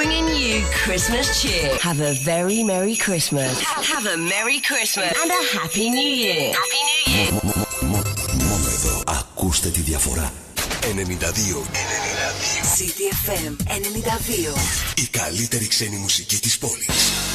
bringing you Christmas cheer. Have a very Merry Christmas. Have a Merry Christmas and a Happy New Year. Happy New Year. Μόνο εδώ. Ακούστε τη διαφορά. 92. 92. CDFM 92. Η καλύτερη ξένη μουσική της πόλης.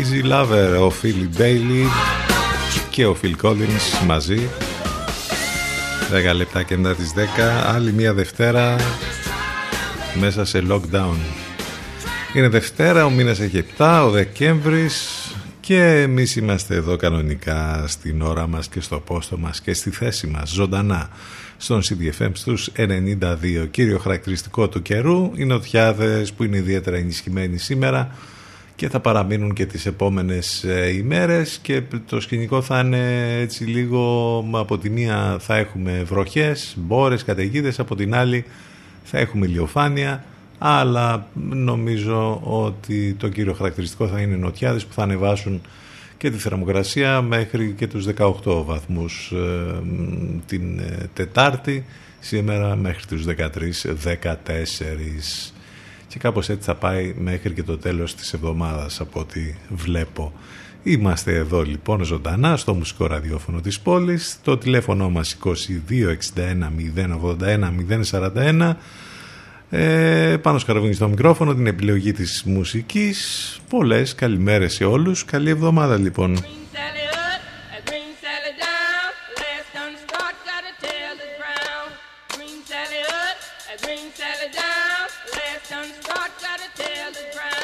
Easy Lover, ο Φίλι Μπέιλι και ο Phil Collins μαζί. 10 λεπτά και μετά τις 10 άλλη μια Δευτέρα μέσα σε lockdown. Είναι Δευτέρα, ο μήνας έχει 7, ο Δεκέμβρης και εμείς είμαστε εδώ κανονικά στην ώρα μας και στο πόστο μας και στη θέση μας ζωντανά στον CDFM στους 92. Κύριο χαρακτηριστικό του καιρού, οι νοτιάδες που είναι ιδιαίτερα ενισχυμένοι σήμερα και θα παραμείνουν και τις επόμενες ε, ημέρες και το σκηνικό θα είναι έτσι λίγο από τη μία θα έχουμε βροχές, μπόρες, καταιγίδες, από την άλλη θα έχουμε ηλιοφάνεια αλλά νομίζω ότι το κύριο χαρακτηριστικό θα είναι οι νοτιάδες που θα ανεβάσουν και τη θερμοκρασία μέχρι και τους 18 βαθμούς ε, την ε, Τετάρτη σήμερα μέχρι τους 13-14 και κάπως έτσι θα πάει μέχρι και το τέλος της εβδομάδας από ό,τι βλέπω. Είμαστε εδώ λοιπόν ζωντανά στο μουσικό ραδιόφωνο της πόλης, το τηλέφωνο μας 2261 081 041 ε, πάνω σκαραβούνι στο μικρόφωνο, την επιλογή της μουσικής. Πολλές καλημέρες σε όλους. Καλή εβδομάδα λοιπόν. As ring Sally down, last done start, gotta tell the crowd.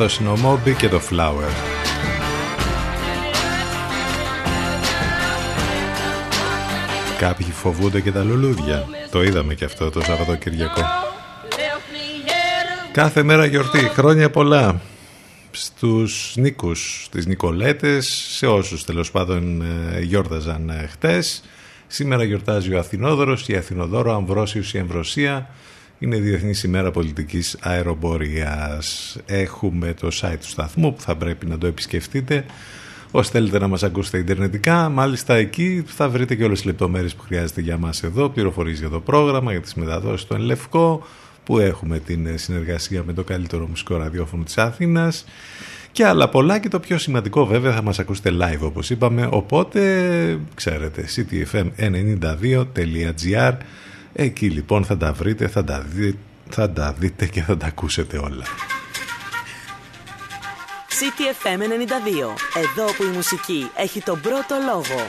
Αυτό είναι ο Μόμπι και το Flower. Κάποιοι φοβούνται και τα λουλούδια. Το είδαμε και αυτό το Σαββατοκυριακό. Κάθε μέρα γιορτή. Χρόνια πολλά στους Νίκους, στις Νικολέτες, σε όσους τέλος πάντων ε, γιόρταζαν ε, χτες. Σήμερα γιορτάζει ο Αθηνόδωρος, η Αθηνοδόρο, Αμβρόσιος, η Εμβροσία. Είναι Διεθνής ημέρα πολιτικής αεροπορίας. Έχουμε το site του σταθμού που θα πρέπει να το επισκεφτείτε. Όσοι θέλετε να μας ακούσετε ιντερνετικά, μάλιστα εκεί θα βρείτε και όλες τις λεπτομέρειες που χρειάζεται για μας εδώ, πληροφορίες για το πρόγραμμα, για τις μεταδόσεις του Ενλευκό, που έχουμε την συνεργασία με το καλύτερο μουσικό ραδιόφωνο της Αθήνας. Και άλλα πολλά και το πιο σημαντικό βέβαια θα μας ακούσετε live όπως είπαμε. Οπότε ξέρετε ctfm92.gr εκεί λοιπόν θα τα βρείτε θα τα, θα τα δείτε και θα τα ακούσετε όλα. CTFM 92 εδώ που η μουσική έχει τον πρώτο λόγο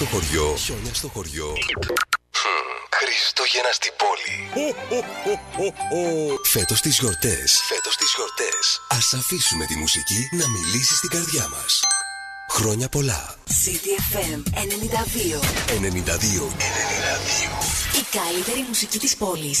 στο χωριό. Χιόνια στο χωριό. Χριστούγεννα στην πόλη. Φέτος τις γιορτές. Φέτος τις γιορτές. Α αφήσουμε τη μουσική να μιλήσει στην καρδιά μας. Χρόνια πολλά. CDFM 92. 92. 92. Η καλύτερη μουσική της πόλης.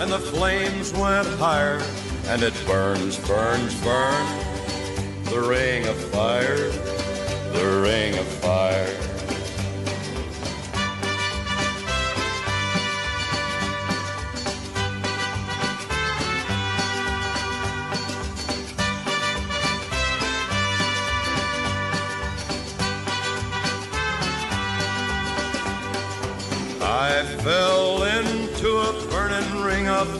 and the flames went higher. And it burns, burns, burns. The ring of fire, the ring of fire.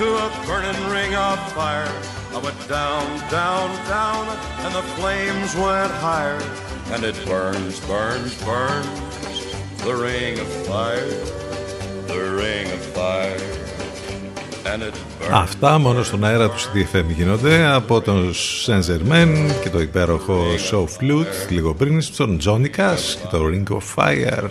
into a burning ring of fire. I went down, down, down, and the flames went higher. And it burns, burns, burns. The ring of fire, the ring of fire. And it burns. Αυτά μόνο στον αέρα του CDFM γίνονται από τον Saint Germain και το υπέροχο Show Flute λίγο πριν στον Johnny Cash και το Ring of Fire.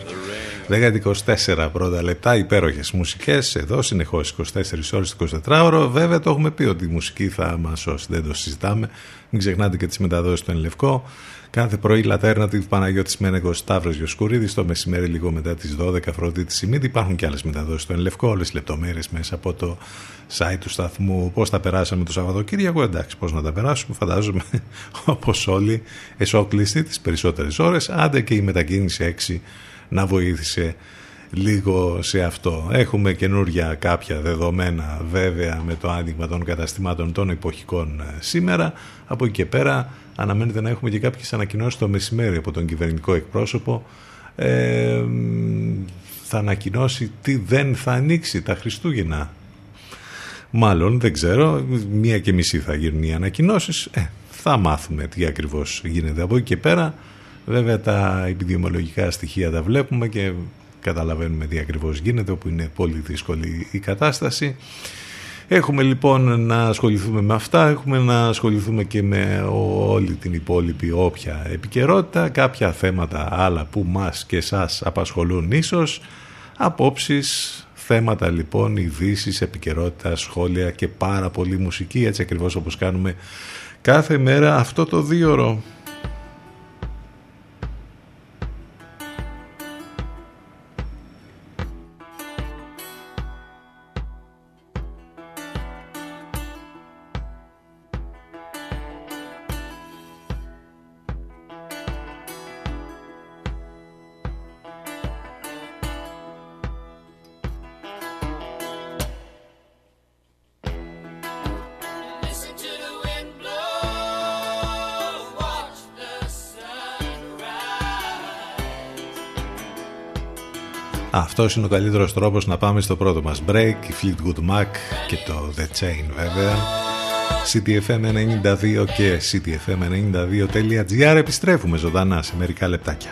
10-24 πρώτα λεπτά, υπέροχες μουσικές. Εδώ συνεχώς 24 ώρες 24 ώρο. Βέβαια το έχουμε πει ότι η μουσική θα μας σώσει, δεν το συζητάμε. Μην ξεχνάτε και τις μεταδόσεις του Ενλευκό. Κάθε πρωί Λατέρνατιβ Παναγιώτης Μένεγος Σταύρος Γιοσκουρίδη. Το μεσημέρι λίγο μετά τις 12 Αφροδίτη Σιμίδη. Υπάρχουν και άλλες μεταδόσεις του Ενλευκό. Όλες τι λεπτομέρειες μέσα από το site του σταθμού. Πώς τα περάσαμε το Σαββατοκύριακο. Εντάξει, πώς να τα περάσουμε. Φαντάζομαι όπως όλοι εσόκλειστοι τις περισσότερες ώρες. Άντε και η μετακίνηση 6 να βοήθησε λίγο σε αυτό. Έχουμε καινούρια κάποια δεδομένα βέβαια με το άνοιγμα των καταστημάτων των εποχικών σήμερα. Από εκεί και πέρα αναμένεται να έχουμε και κάποιες ανακοινώσεις το μεσημέρι από τον κυβερνητικό εκπρόσωπο. Ε, θα ανακοινώσει τι δεν θα ανοίξει τα Χριστούγεννα. Μάλλον δεν ξέρω, μία και μισή θα γίνουν οι ανακοινώσεις. Ε, θα μάθουμε τι ακριβώς γίνεται από εκεί και πέρα. Βέβαια τα επιδημιολογικά στοιχεία τα βλέπουμε και καταλαβαίνουμε τι ακριβώς γίνεται όπου είναι πολύ δύσκολη η κατάσταση. Έχουμε λοιπόν να ασχοληθούμε με αυτά, έχουμε να ασχοληθούμε και με όλη την υπόλοιπη όποια επικαιρότητα, κάποια θέματα άλλα που μας και σας απασχολούν ίσως, απόψεις, θέματα λοιπόν, ειδήσεις, επικαιρότητα, σχόλια και πάρα πολύ μουσική, έτσι ακριβώς όπως κάνουμε κάθε μέρα αυτό το δίωρο. Αυτός είναι ο καλύτερος τρόπος να πάμε στο πρώτο μας break, η Fleetwood Mac και το The Chain βέβαια. CTFM92 και CTFM92.gr επιστρέφουμε ζωντανά σε μερικά λεπτάκια.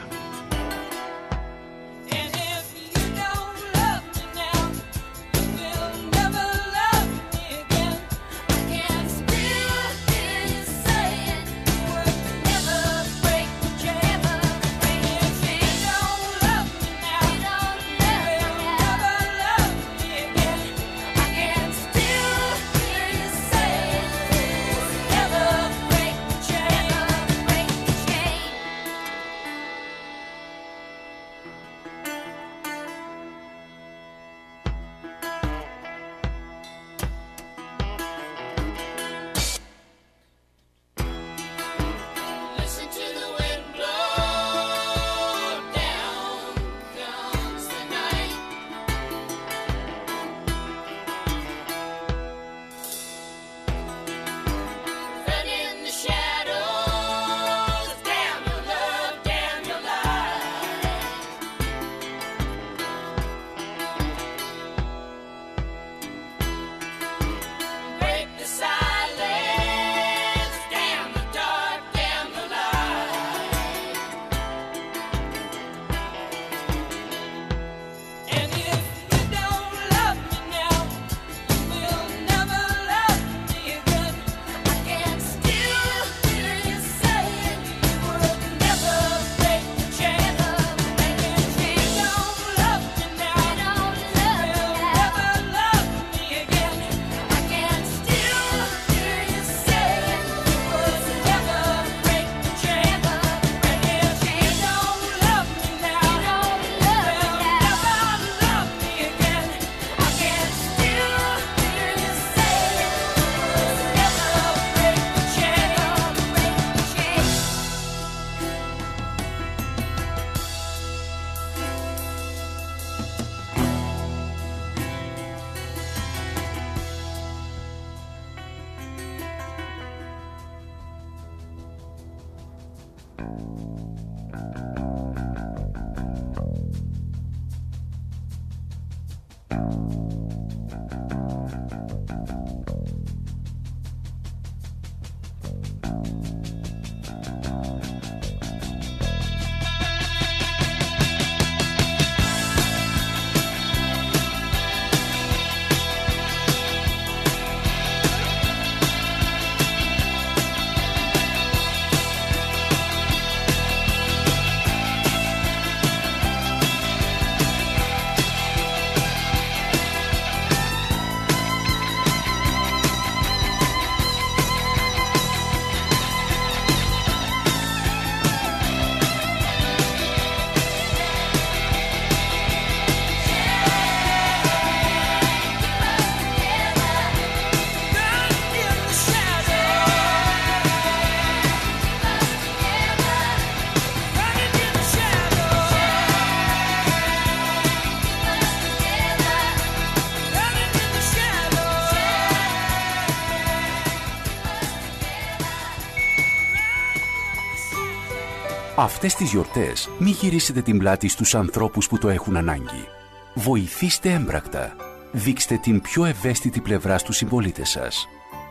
Αυτές τις γιορτές μη γυρίσετε την πλάτη στους ανθρώπους που το έχουν ανάγκη. Βοηθήστε έμπρακτα. Δείξτε την πιο ευαίσθητη πλευρά στους συμπολίτες σας.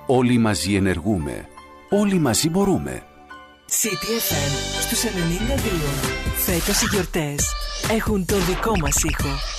Όλοι μαζί ενεργούμε. Όλοι μαζί μπορούμε. CTFM στους 92. Φέτος οι γιορτές έχουν το δικό μας ήχο,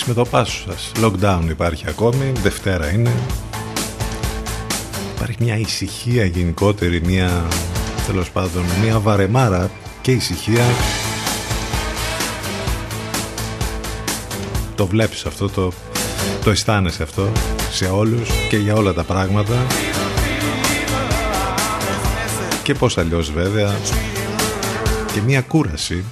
Εντάξει, με το πάσο σας. Lockdown υπάρχει ακόμη, Δευτέρα είναι. Υπάρχει μια ησυχία γενικότερη, μια τέλος πάντων, μια βαρεμάρα και ησυχία. Το βλέπεις αυτό, το, το αισθάνεσαι αυτό σε όλους και για όλα τα πράγματα. Και πώς αλλιώς βέβαια και μια κούραση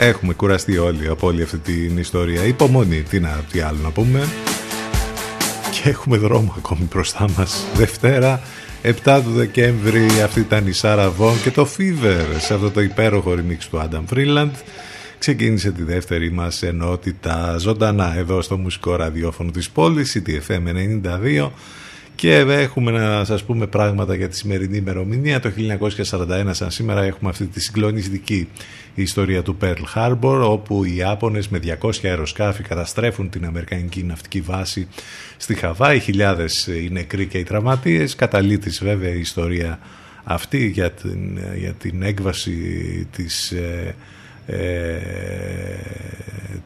Έχουμε κουραστεί όλοι από όλη αυτή την ιστορία. Υπομονή, τι, να, τι άλλο να πούμε. Και έχουμε δρόμο ακόμη μπροστά μας. Δευτέρα, 7 του Δεκέμβρη, αυτή ήταν η Σάρα Βόν και το Fever σε αυτό το υπέροχο remix του Adam Freeland. Ξεκίνησε τη δεύτερη μας ενότητα ζωντανά εδώ στο μουσικό ραδιόφωνο της πόλης, CTFM 92 και έχουμε να σας πούμε πράγματα για τη σημερινή ημερομηνία. Το 1941 σαν σήμερα έχουμε αυτή τη συγκλονιστική ιστορία του Pearl Harbor όπου οι Ιάπωνες με 200 αεροσκάφη καταστρέφουν την Αμερικανική ναυτική βάση στη Χαβάη. Χιλιάδες οι νεκροί και οι τραυματίες. Καταλήτης βέβαια η ιστορία αυτή για την, για την έκβαση της... Ε, ε,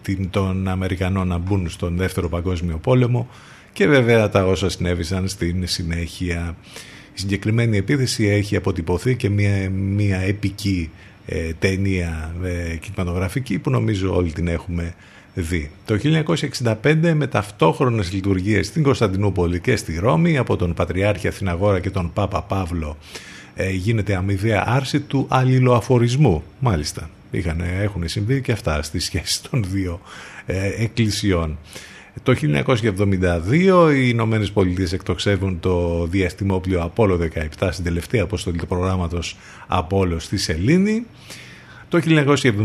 την, των Αμερικανών να μπουν στον δεύτερο παγκόσμιο πόλεμο και βέβαια τα όσα συνέβησαν στην συνέχεια. Η συγκεκριμένη επίθεση έχει αποτυπωθεί και μια, μια επική ε, ταινία ε, κινηματογραφική που νομίζω όλοι την έχουμε δει. Το 1965 με ταυτόχρονες λειτουργίες στην Κωνσταντινούπολη και στη Ρώμη από τον Πατριάρχη Αθηναγόρα και τον Πάπα Παύλο ε, γίνεται αμοιβαία άρση του αλληλοαφορισμού. Μάλιστα, είχαν, έχουν συμβεί και αυτά στις σχέσεις των δύο ε, εκκλησιών. Το 1972 οι Ηνωμένες Πολιτείες εκτοξεύουν το διαστημόπλιο Απόλο 17 στην τελευταία αποστολή του προγράμματος Απόλο στη Σελήνη. Το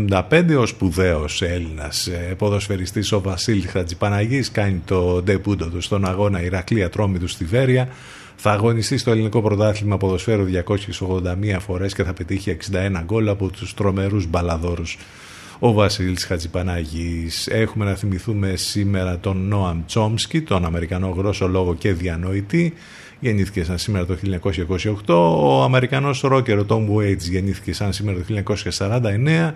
1975 ο σπουδαίος Έλληνας ε, ποδοσφαιριστής ο Βασίλης Χατζηπαναγής κάνει το ντεπούντο του στον αγώνα Ηρακλία Τρόμη του στη Βέρεια. Θα αγωνιστεί στο ελληνικό πρωτάθλημα ποδοσφαίρου 281 φορές και θα πετύχει 61 γκολ από τους τρομερούς μπαλαδόρους ο Βασίλης Χατζηπανάγης. Έχουμε να θυμηθούμε σήμερα τον Νόαμ Τσόμσκι, τον Αμερικανό γρόσο και διανοητή. Γεννήθηκε σαν σήμερα το 1928. Ο Αμερικανός ρόκερο Tom Waits γεννήθηκε σαν σήμερα το 1949.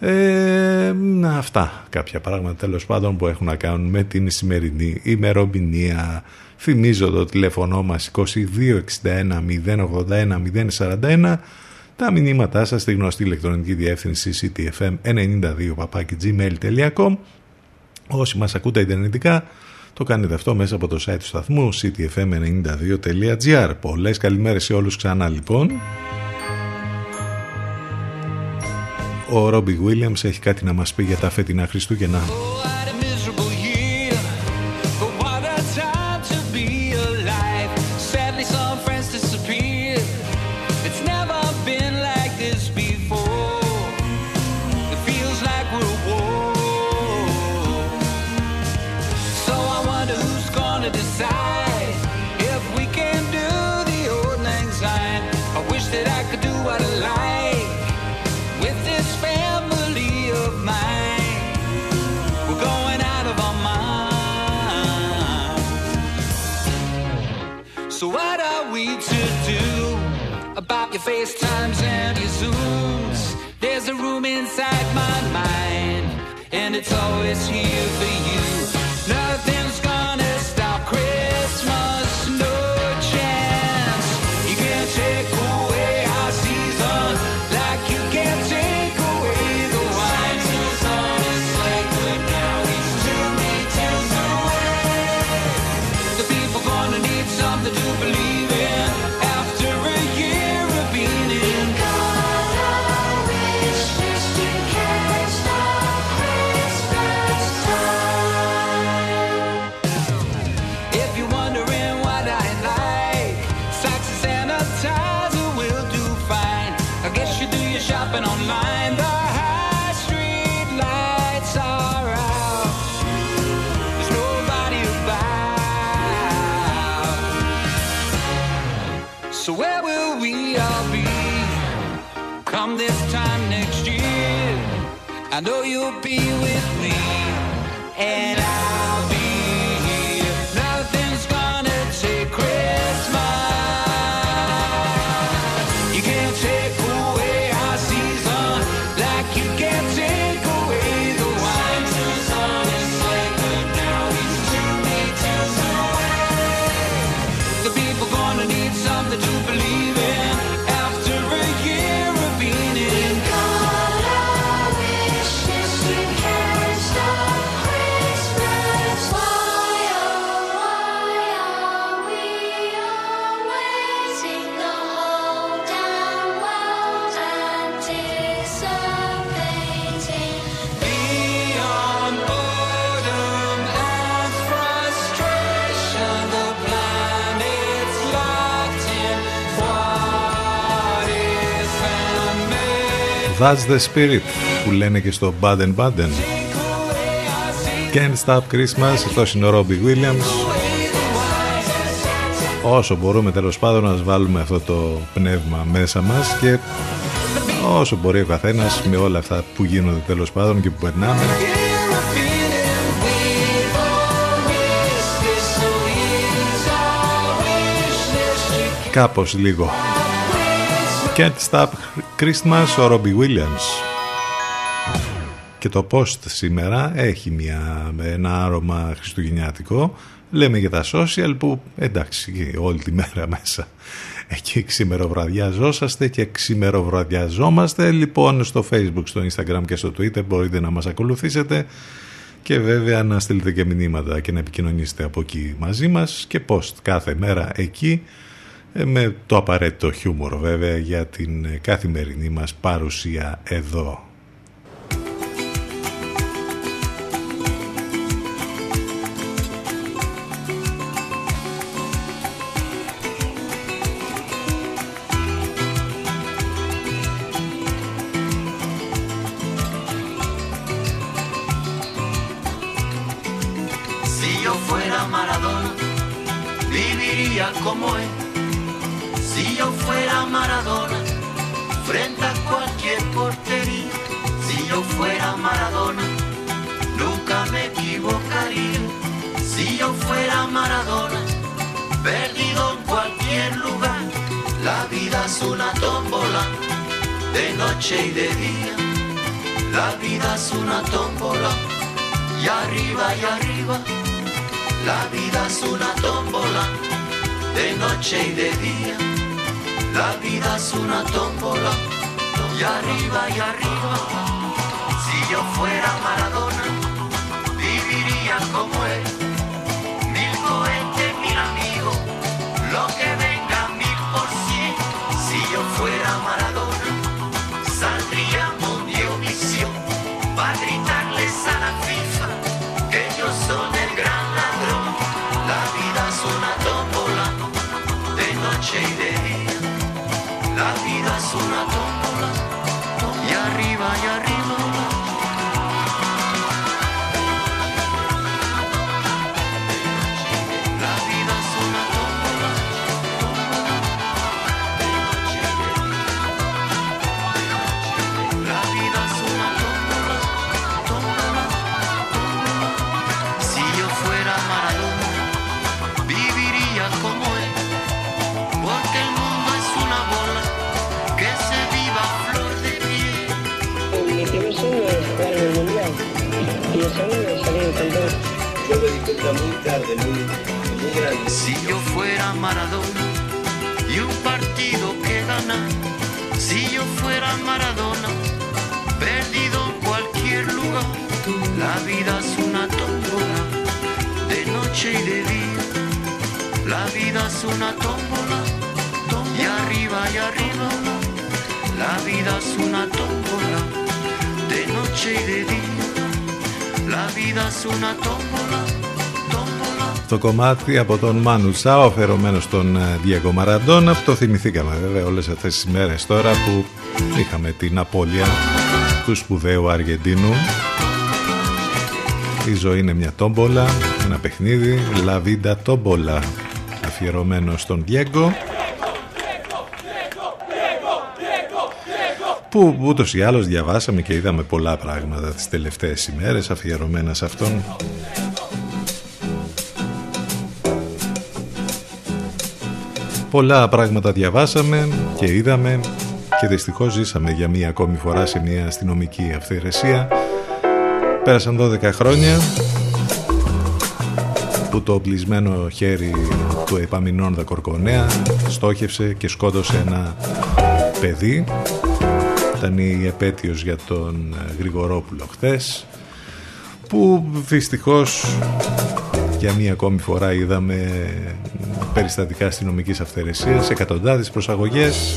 Ε, αυτά κάποια πράγματα τέλος πάντων που έχουν να κάνουν με την σημερινή ημερομηνία. Θυμίζω το τηλέφωνο μας 2261 081 041 τα μηνύματά σας στη γνωστή ηλεκτρονική διεύθυνση ctfm92 Όσοι μας ακούτε ιντερνετικά το κάνετε αυτό μέσα από το site του σταθμού ctfm92.gr Πολλές καλημέρες σε όλους ξανά λοιπόν. Ο Ρόμπι Williams έχει κάτι να μας πει για τα φετινά Χριστούγεννα. Your FaceTimes and your Zooms. There's a room inside my mind, and it's always here and That's the spirit που λένε και στο Baden Baden. Can't Stop Christmas, αυτός είναι ο Robbie Williams. Όσο μπορούμε τέλος πάντων να βάλουμε αυτό το πνεύμα μέσα μας και όσο μπορεί ο καθένας με όλα αυτά που γίνονται τέλος πάντων και που περνάμε κάπως λίγο Can't Stop Christmas ο Robbie Williams. Και το post σήμερα έχει μια, ένα άρωμα χριστουγεννιάτικο. Λέμε για τα social που εντάξει όλη τη μέρα μέσα. Εκεί ξημεροβραδιαζόσαστε και ξημεροβραδιαζόμαστε. Λοιπόν στο facebook, στο instagram και στο twitter μπορείτε να μας ακολουθήσετε. Και βέβαια να στείλετε και μηνύματα και να επικοινωνήσετε από εκεί μαζί μας. Και post κάθε μέρα εκεί. ε, με το απαραίτητο χιούμορ βέβαια για την καθημερινή μας παρουσία εδώ. Το κομμάτι από τον Μάνου Τσάο αφαιρωμένο στον Διέγκο Μαραντών αυτό θυμηθήκαμε βέβαια όλες αυτές τις μέρες τώρα που είχαμε την απώλεια του σπουδαίου Αργεντίνου η ζωή είναι μια τόμπολα ένα παιχνίδι La Vida Tombola αφιερωμένο στον Διέγκο που ούτως ή άλλως διαβάσαμε και είδαμε πολλά πράγματα τις τελευταίες ημέρες αφιερωμένα σε αυτόν. Πολλά πράγματα διαβάσαμε και είδαμε και δυστυχώς ζήσαμε για μία ακόμη φορά σε μια αστυνομική αυθαιρεσία. Πέρασαν 12 χρόνια που το οπλισμένο χέρι του Επαμινώνδα Κορκονέα στόχευσε και σκότωσε ένα παιδί. Ήταν η επέτειος για τον Γρηγορόπουλο χθες που δυστυχώς για μία ακόμη φορά είδαμε περιστατικά αστυνομικής αυθαιρεσίας, εκατοντάδες προσαγωγές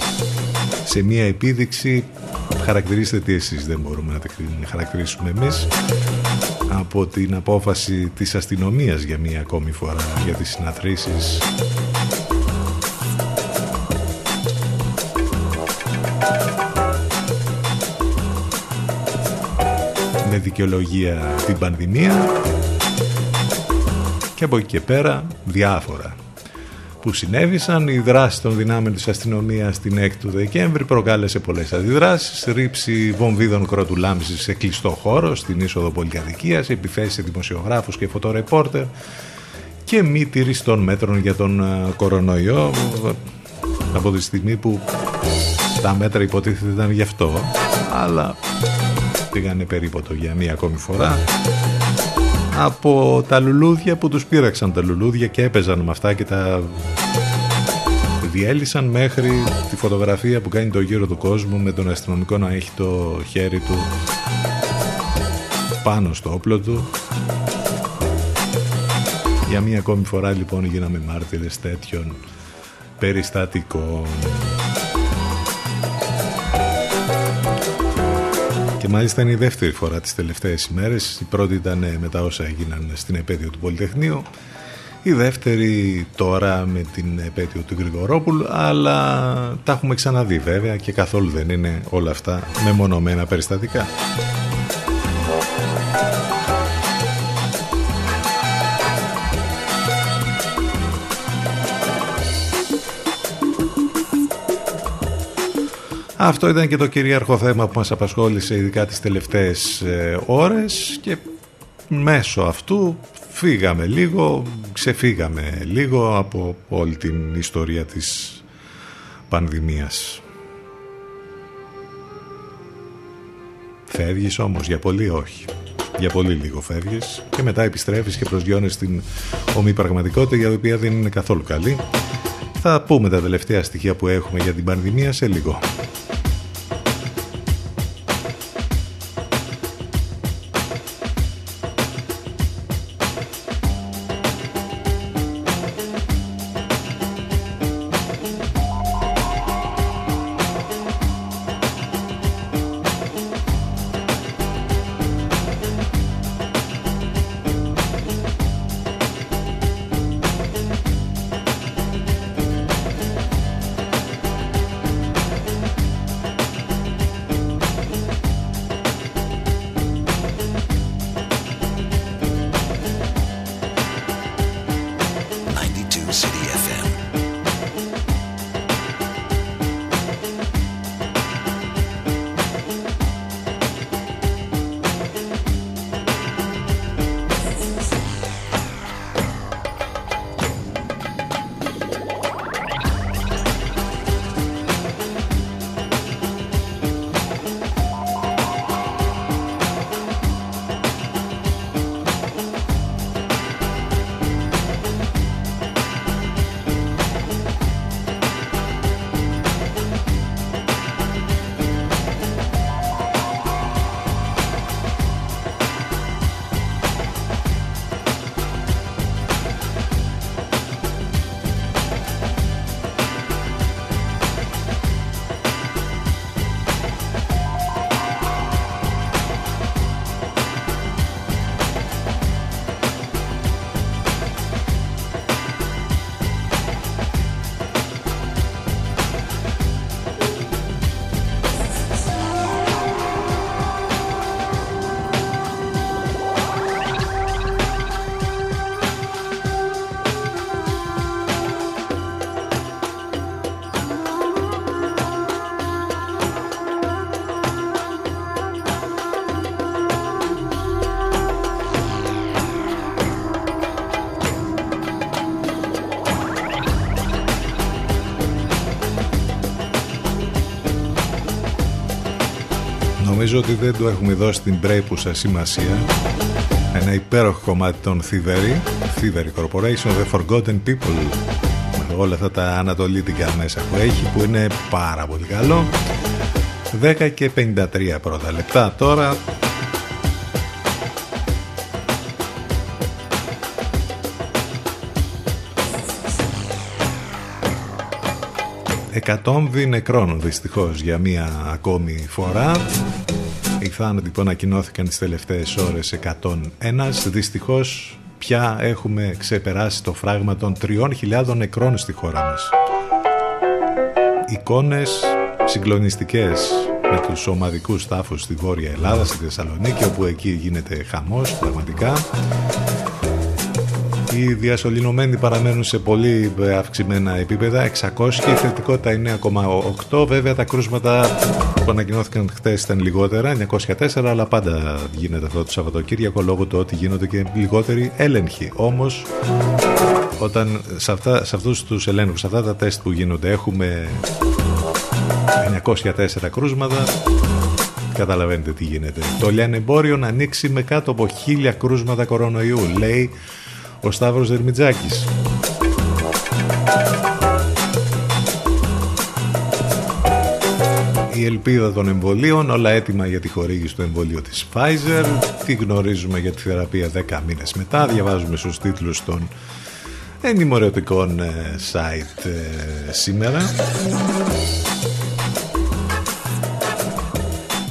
σε μία επίδειξη χαρακτηρίστε τι εσείς δεν μπορούμε να τη χαρακτηρίσουμε εμείς από την απόφαση της αστυνομίας για μία ακόμη φορά για τις συναθρήσεις. Με δικαιολογία την πανδημία και από εκεί και πέρα διάφορα που συνέβησαν. Η δράση των δυνάμεων της αστυνομίας στην 6 του Δεκέμβρη προκάλεσε πολλές αντιδράσεις. Ρήψη βομβίδων κρότου λάμψης σε κλειστό χώρο στην είσοδο πολυκατοικίας, επιθέσεις σε δημοσιογράφους και φωτορεπόρτερ και μη τήρηση των μέτρων για τον ε, κορονοϊό από τη στιγμή που τα μέτρα υποτίθεται ήταν γι' αυτό αλλά πήγανε περίποτο για μία ακόμη φορά από τα λουλούδια που τους πήραξαν τα λουλούδια και έπαιζαν με αυτά και τα διέλυσαν μέχρι τη φωτογραφία που κάνει το γύρο του κόσμου με τον αστυνομικό να έχει το χέρι του πάνω στο όπλο του. Για μία ακόμη φορά λοιπόν γίναμε μάρτυρες τέτοιων περιστατικών Και μάλιστα είναι η δεύτερη φορά τις τελευταίες ημέρες. Η πρώτη ήταν ε, μετά όσα έγιναν στην επέτειο του Πολυτεχνείου. Η δεύτερη τώρα με την επέτειο του Γρηγορόπουλου, αλλά τα έχουμε ξαναδεί βέβαια και καθόλου δεν είναι όλα αυτά μεμονωμένα περιστατικά. Αυτό ήταν και το κυρίαρχο θέμα που μας απασχόλησε ειδικά τις τελευταίες ε, ώρες και μέσω αυτού φύγαμε λίγο, ξεφύγαμε λίγο από όλη την ιστορία της πανδημίας. Φεύγεις όμως, για πολύ όχι. Για πολύ λίγο φεύγεις και μετά επιστρέφεις και προσγειώνεις την ομή πραγματικότητα για την οποία δεν είναι καθόλου καλή. Θα πούμε τα τελευταία στοιχεία που έχουμε για την πανδημία σε λίγο. Νομίζω ότι δεν του έχουμε δώσει την πρέπουσα σημασία. Ένα υπέροχο κομμάτι των Thievery Thievery Corporation, The Forgotten People. Με όλα αυτά τα ανατολίτικα μέσα που έχει που είναι πάρα πολύ καλό. 10 και 53 πρώτα λεπτά τώρα. 100 νεκρών δυστυχώς για μία ακόμη φορά οι θάνατοι που ανακοινώθηκαν τις τελευταίες ώρες 101 δυστυχώς πια έχουμε ξεπεράσει το φράγμα των 3.000 νεκρών στη χώρα μας. Εικόνες συγκλονιστικές με τους ομαδικούς τάφους στη Βόρεια Ελλάδα, στη Θεσσαλονίκη όπου εκεί γίνεται χαμός πραγματικά. Οι διασωληνωμένοι παραμένουν σε πολύ αυξημένα επίπεδα 600 και η θετικότητα είναι 9,8 βέβαια τα κρούσματα που ανακοινώθηκαν χθες ήταν λιγότερα 904 αλλά πάντα γίνεται αυτό το Σαββατοκύριακο λόγω του ότι γίνονται και λιγότεροι έλεγχοι όμως όταν σε, αυτά, σε αυτούς τους ελέγχους, σε αυτά τα τεστ που γίνονται έχουμε 904 κρούσματα καταλαβαίνετε τι γίνεται. Το λιανεμπόριο να ανοίξει με κάτω από χίλια κρούσματα κορονοϊού, λέει ο Σταύρος Δερμιτζάκης. Η ελπίδα των εμβολίων, όλα έτοιμα για τη χορήγηση του εμβολίου της Pfizer. Τι γνωρίζουμε για τη θεραπεία 10 μήνες μετά. Διαβάζουμε στους τίτλους των ενημερωτικών ε, site ε, σήμερα.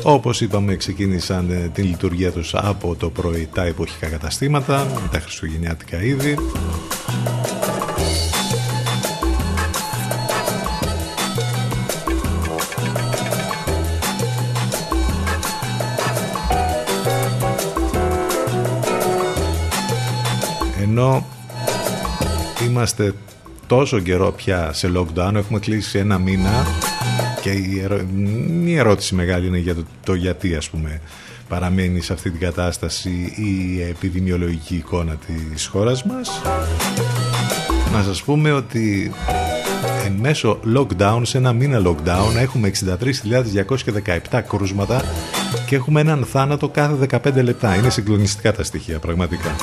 Όπως είπαμε ξεκίνησαν ε, την λειτουργία τους από το πρωί τα εποχικά καταστήματα, τα χριστουγεννιάτικα είδη. Ενώ είμαστε τόσο καιρό πια σε lockdown, έχουμε κλείσει ένα μήνα και η, ερω... η ερώτηση μεγάλη είναι για το, το γιατί ας πούμε παραμένει σε αυτή την κατάσταση η επιδημιολογική εικόνα της χώρας μας. Να σας πούμε ότι εν μέσω lockdown, σε ένα μήνα lockdown έχουμε 63.217 κρούσματα και έχουμε έναν θάνατο κάθε 15 λεπτά. Είναι συγκλονιστικά τα στοιχεία πραγματικά.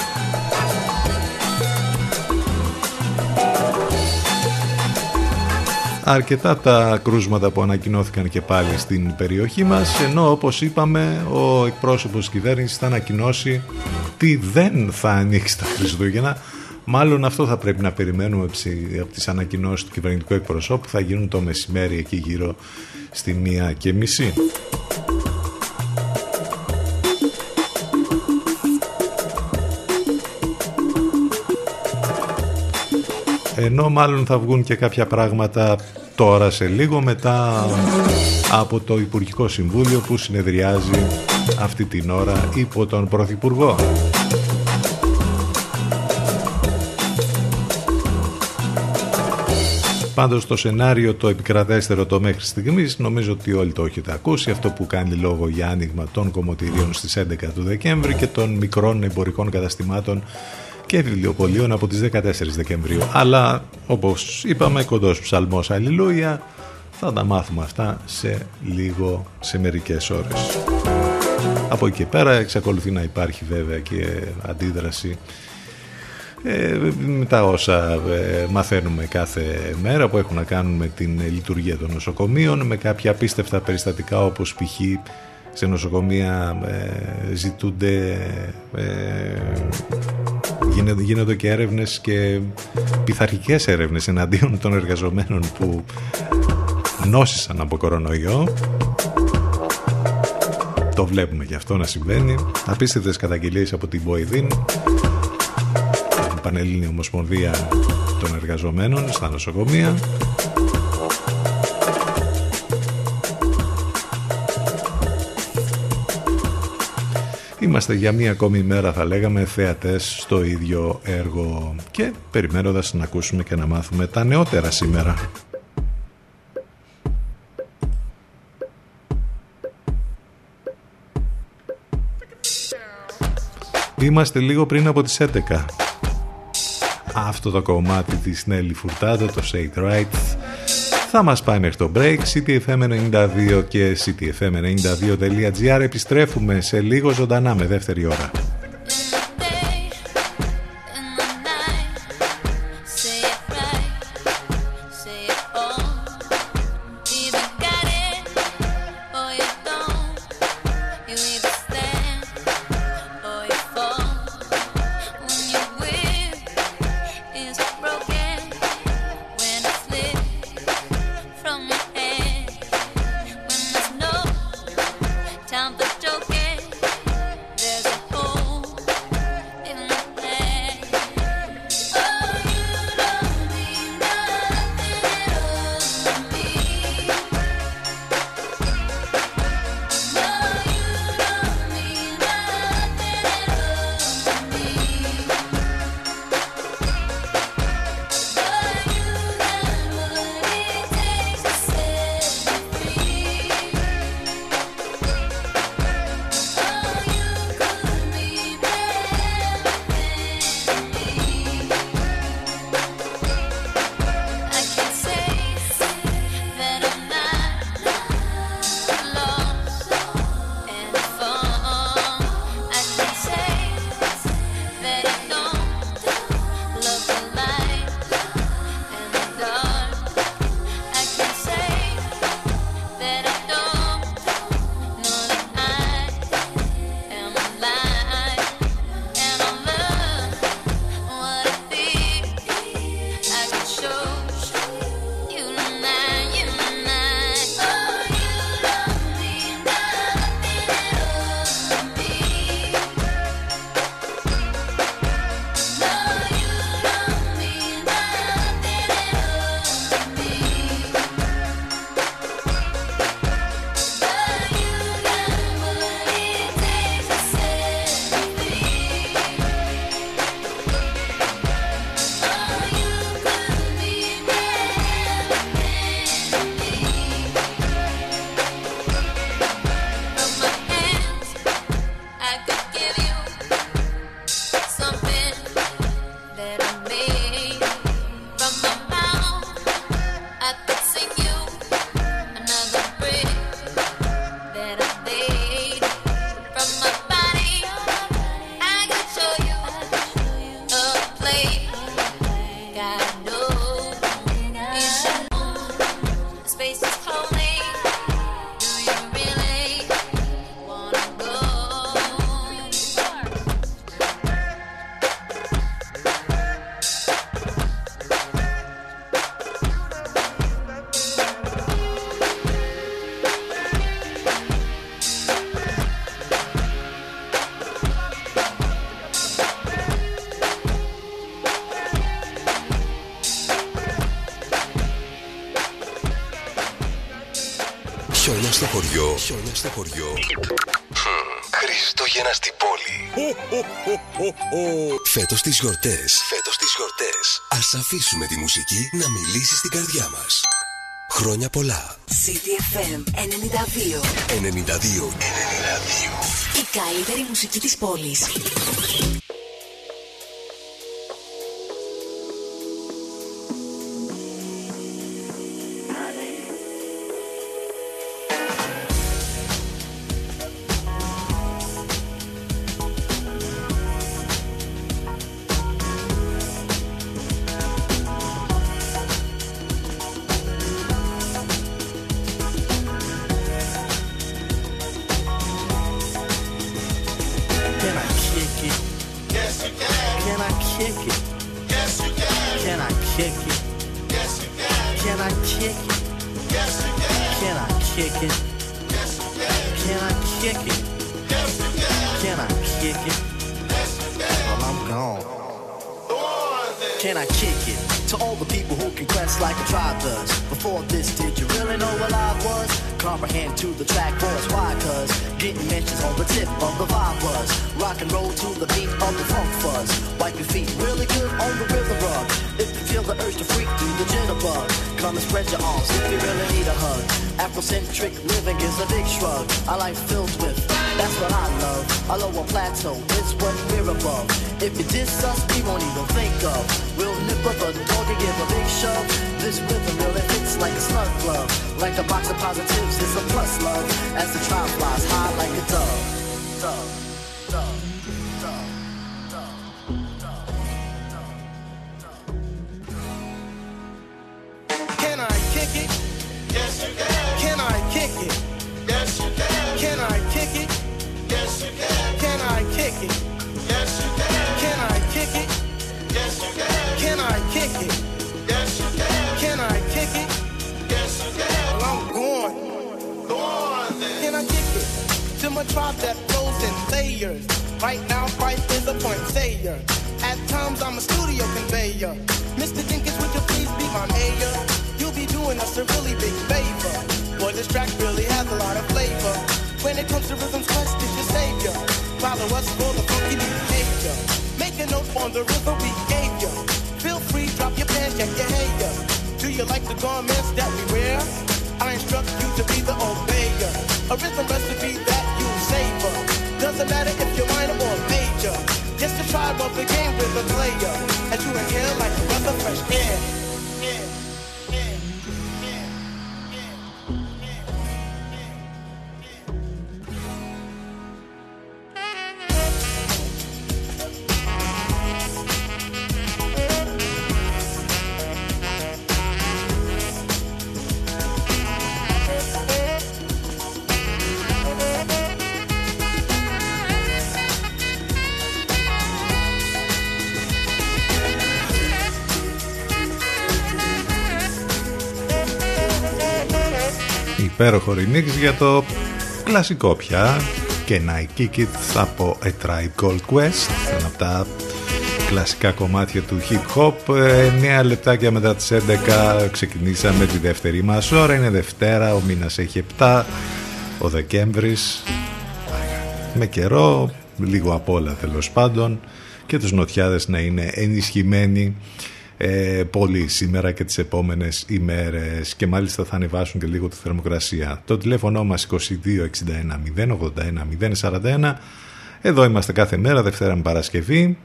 Αρκετά τα κρούσματα που ανακοινώθηκαν και πάλι στην περιοχή μας ενώ όπως είπαμε ο εκπρόσωπος της κυβέρνησης θα ανακοινώσει τι δεν θα ανοίξει τα Χριστούγεννα μάλλον αυτό θα πρέπει να περιμένουμε από τις ανακοινώσεις του κυβερνητικού εκπροσώπου που θα γίνουν το μεσημέρι εκεί γύρω στη μία και μισή. Ενώ μάλλον θα βγουν και κάποια πράγματα τώρα σε λίγο μετά από το Υπουργικό Συμβούλιο που συνεδριάζει αυτή την ώρα υπό τον Πρωθυπουργό. Πάντως το σενάριο το επικρατέστερο το μέχρι στιγμής νομίζω ότι όλοι το έχετε ακούσει αυτό που κάνει λόγο για άνοιγμα των κομμωτηρίων στις 11 του Δεκέμβρη και των μικρών εμπορικών καταστημάτων και βιβλιοπολίων από τις 14 Δεκεμβρίου. Αλλά όπως είπαμε κοντός ψαλμός Αλληλούια θα τα μάθουμε αυτά σε λίγο, σε μερικές ώρες. Από εκεί και πέρα εξακολουθεί να υπάρχει βέβαια και αντίδραση ε, με τα όσα ε, μαθαίνουμε κάθε μέρα που έχουν να κάνουν με την λειτουργία των νοσοκομείων με κάποια απίστευτα περιστατικά όπως π.χ σε νοσοκομεία ε, ζητούνται ε, γίνονται, γίνονται και έρευνες και πειθαρχικές έρευνες εναντίον των εργαζομένων που νόσησαν από κορονοϊό. Το βλέπουμε και αυτό να συμβαίνει. Απίστευτες καταγγελίες από την Βοηδίν την Πανελλήνια Ομοσπονδία των Εργαζομένων στα νοσοκομεία Είμαστε για μία ακόμη μέρα θα λέγαμε θεατές στο ίδιο έργο και περιμένοντας να ακούσουμε και να μάθουμε τα νεότερα σήμερα. Είμαστε λίγο πριν από τις 11. Αυτό το κομμάτι της Νέλη Φουρτάδο, το Say It Right, θα μας πάει μέχρι το break ctfm92 και ctfm92.gr επιστρέφουμε σε λίγο ζωντανά με δεύτερη ώρα σε χωριό. Χριστούγεννα στην πόλη. Φέτος τις γιορτές. Φέτος τις γιορτές. Ας αφήσουμε τη μουσική να μιλήσει στην καρδιά μας. Χρόνια πολλά. CDFM 92. 92. 92. Η καλύτερη μουσική της πόλης. kick it? Well, I'm gone. Can I kick it? To all the people who can quest like a tribe does. Before this, did you really know what I was? Comprehend to the track was why, cuz getting mentions on the tip of the vibe was. Rock and roll to the beat of the funk fuzz. Wipe your feet really good on the rhythm rug. If you feel the urge to freak, through the jitterbug. Come and spread your arms if you really need a hug. Afrocentric living is a big shrug. I life filled with that's what I love. A lower plateau is what we're above. If you diss us, we won't even think of. We'll nip up a dog and give a big shove. This rhythm really hits like a slug glove. Like a box of positives, it's a plus love. As the child flies high like a dove. Dove. I'm a tribe that flows in layers. Right now, Christ is a point sayer. At times, I'm a studio conveyor. Mr. Jenkins, would you please be my mayor? You'll be doing us a really big favor. Boy, this track really has a lot of flavor. When it comes to rhythms, Christ is your savior. Follow us for the funky behavior. Make a note on the rhythm we gave you. Feel free, drop your pants, check your hair. Do you like the garments that we wear? I instruct you to be the obeyer. A rhythm recipe that doesn't matter if you're minor or major. Just the tribe of the game with a player. As you inhale like a breath of fresh air. υπέροχο remix για το κλασικό πια. Και να Kick It από A Tribe Called Quest ένα από τα κλασικά κομμάτια του hip hop. Ε, 9 λεπτάκια μετά τις 11 ξεκινήσαμε τη δεύτερη μας ώρα. Είναι Δευτέρα, ο μήνας έχει 7 ο Δεκέμβρης με καιρό λίγο απ' όλα τέλος πάντων και τους νοτιάδες να είναι ενισχυμένοι ε, πολύ σήμερα και τις επόμενες ημέρες και μάλιστα θα ανεβάσουν και λίγο τη θερμοκρασία. Το τηλέφωνο μας 2261 081 041 εδώ είμαστε κάθε μέρα, Δευτέρα με Παρασκευή,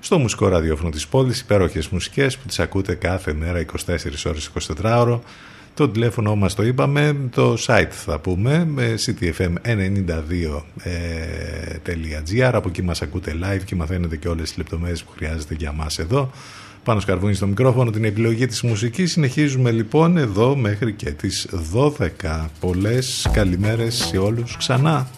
στο μουσικό ραδιόφωνο της πόλης, υπέροχες μουσικές που τις ακούτε κάθε μέρα 24 ώρες 24 ώρο. Το τηλέφωνο μας το είπαμε, το site θα πούμε, ctfm92.gr, ε, από εκεί μας ακούτε live και μαθαίνετε και όλες τις λεπτομέρειες που χρειάζεται για μας εδώ. Πάνω σκαρβούνι στο μικρόφωνο την επιλογή της μουσικής. Συνεχίζουμε λοιπόν εδώ μέχρι και τις 12. Πολλές καλημέρες σε όλους ξανά.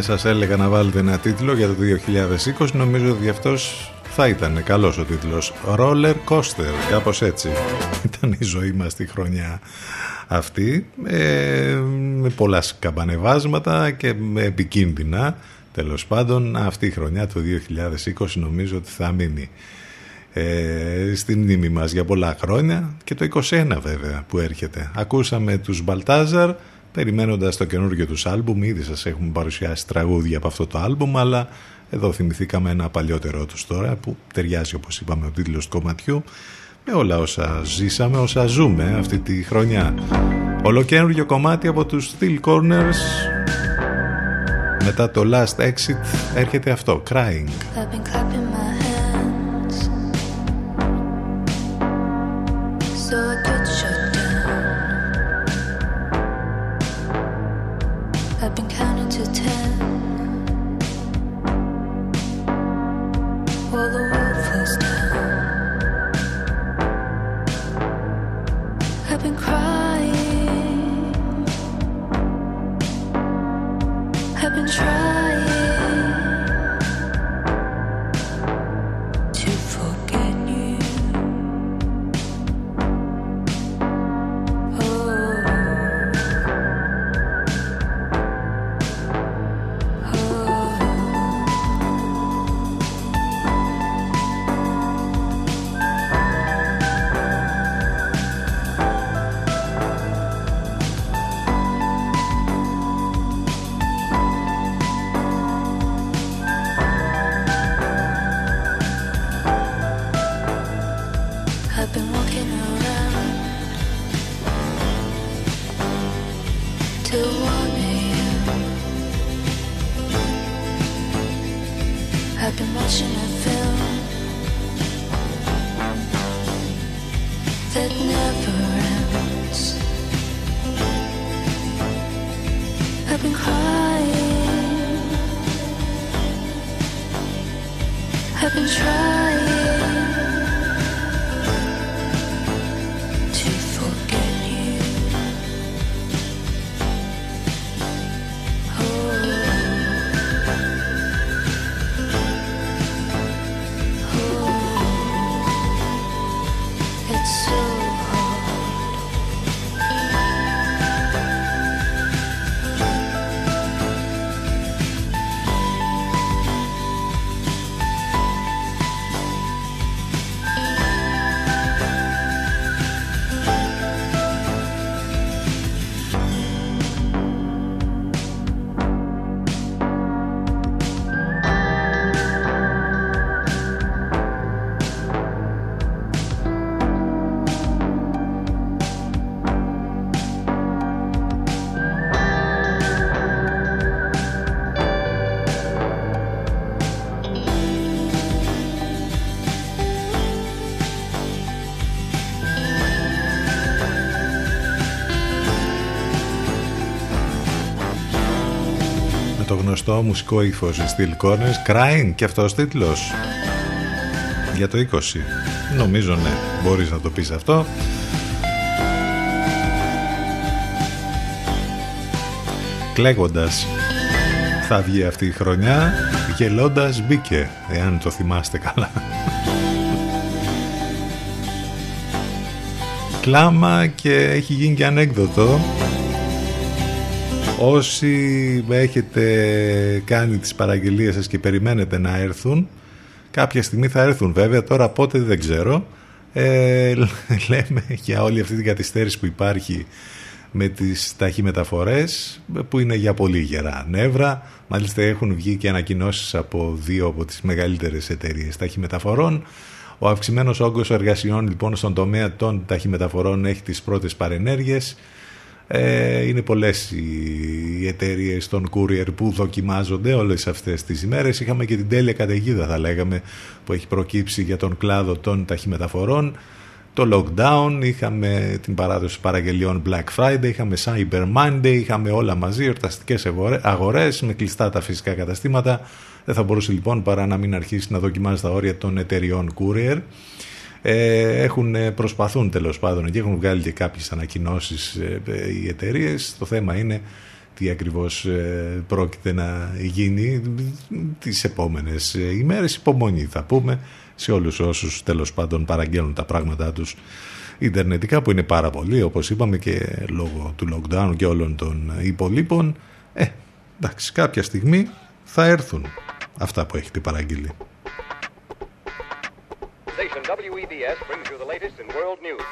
Σας έλεγα να βάλετε ένα τίτλο για το 2020 νομίζω ότι αυτός θα ήταν καλός ο τίτλος. Roller Coaster κάπως έτσι. Ήταν η ζωή μας τη χρονιά αυτή ε, με πολλά σκαμπανεβάσματα και με επικίνδυνα. Τέλος πάντων αυτή η χρονιά το 2020 νομίζω ότι θα μείνει ε, στην μνήμη μας για πολλά χρόνια. Και το 21 βέβαια που έρχεται. Ακούσαμε τους Μπαλτάζαρ περιμένοντας το καινούργιο τους άλμπουμ. Ήδη σας έχουμε παρουσιάσει τραγούδια από αυτό το άλμπουμ αλλά εδώ θυμηθήκαμε ένα παλιότερό τους τώρα που ταιριάζει όπως είπαμε ο τίτλος του κομματιού. Με όλα όσα ζήσαμε, όσα ζούμε αυτή τη χρονιά. Ολοκένουργιο κομμάτι από τους Steel Corners. Μετά το Last Exit έρχεται αυτό, Crying μουσικό ύφος Steel Corners Crying και αυτός τίτλος. Για το 20 νομίζω ναι μπορείς να το πεις αυτό. Κλαίγοντας θα βγει αυτή η χρονιά γελώντας μπήκε εάν το θυμάστε καλά. Κλάμα και έχει γίνει και ανέκδοτο όσοι έχετε κάνει τις παραγγελίες σας και περιμένετε να έρθουν κάποια στιγμή θα έρθουν βέβαια τώρα πότε δεν ξέρω ε, λέμε για όλη αυτή την καθυστέρηση που υπάρχει με τις ταχυμεταφορές που είναι για πολύ γερά νεύρα. Μάλιστα έχουν βγει και ανακοινώσεις από δύο από τις μεγαλύτερες εταιρείες ταχυμεταφορών. Ο αυξημένος όγκος εργασιών λοιπόν στον τομέα των ταχυμεταφορών έχει τις πρώτες παρενέργειες. Ε, είναι πολλές οι εταιρείες των courier που δοκιμάζονται όλες αυτές τις ημέρες. Είχαμε και την τέλεια καταιγίδα θα λέγαμε που έχει προκύψει για τον κλάδο των ταχυμεταφορών το lockdown, είχαμε την παράδοση παραγγελιών Black Friday, είχαμε Cyber Monday, είχαμε όλα μαζί, εορταστικές αγορές με κλειστά τα φυσικά καταστήματα. Δεν θα μπορούσε λοιπόν παρά να μην αρχίσει να δοκιμάζει τα όρια των εταιριών Courier. Ε, έχουν, προσπαθούν τέλος πάντων και έχουν βγάλει και κάποιες ανακοινώσεις ε, ε, οι εταιρείες. Το θέμα είναι τι ακριβώς ε, πρόκειται να γίνει τις επόμενες ημέρες. Υπομονή θα πούμε σε όλους όσους τέλος πάντων παραγγέλνουν τα πράγματά τους ιντερνετικά που είναι πάρα πολύ όπως είπαμε και λόγω του lockdown και όλων των υπολείπων ε, εντάξει κάποια στιγμή θα έρθουν αυτά που έχετε παραγγείλει. WEBS brings you the latest in world news.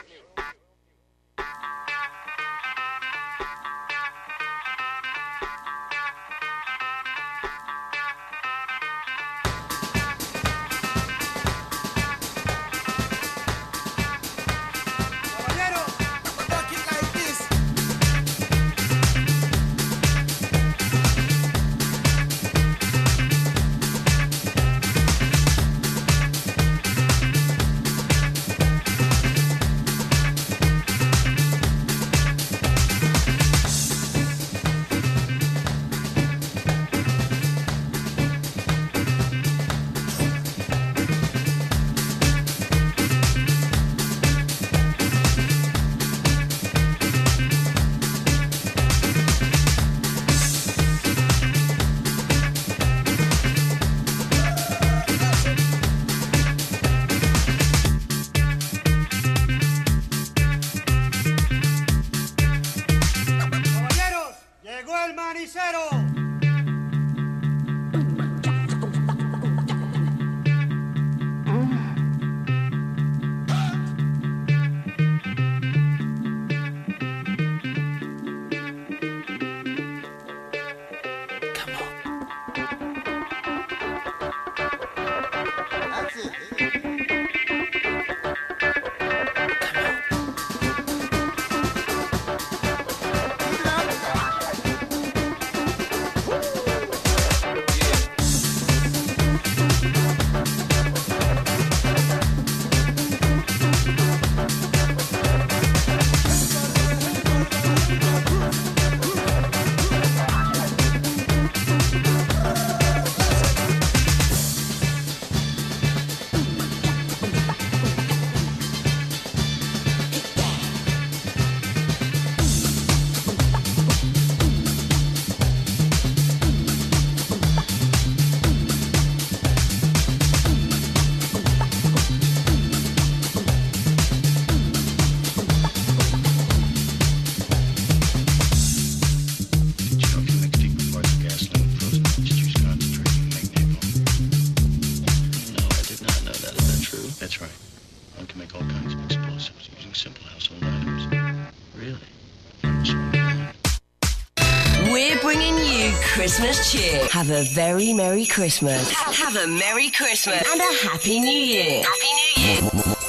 Have a very Merry Christmas. Have a Merry Christmas and a Happy New Year. Happy New Year.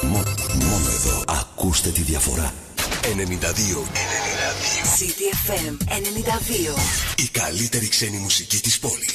Μόνο εδώ ακούστε τη διαφορά. 92. 92. CTFM 92. Η καλύτερη ξένη μουσική της πόλης.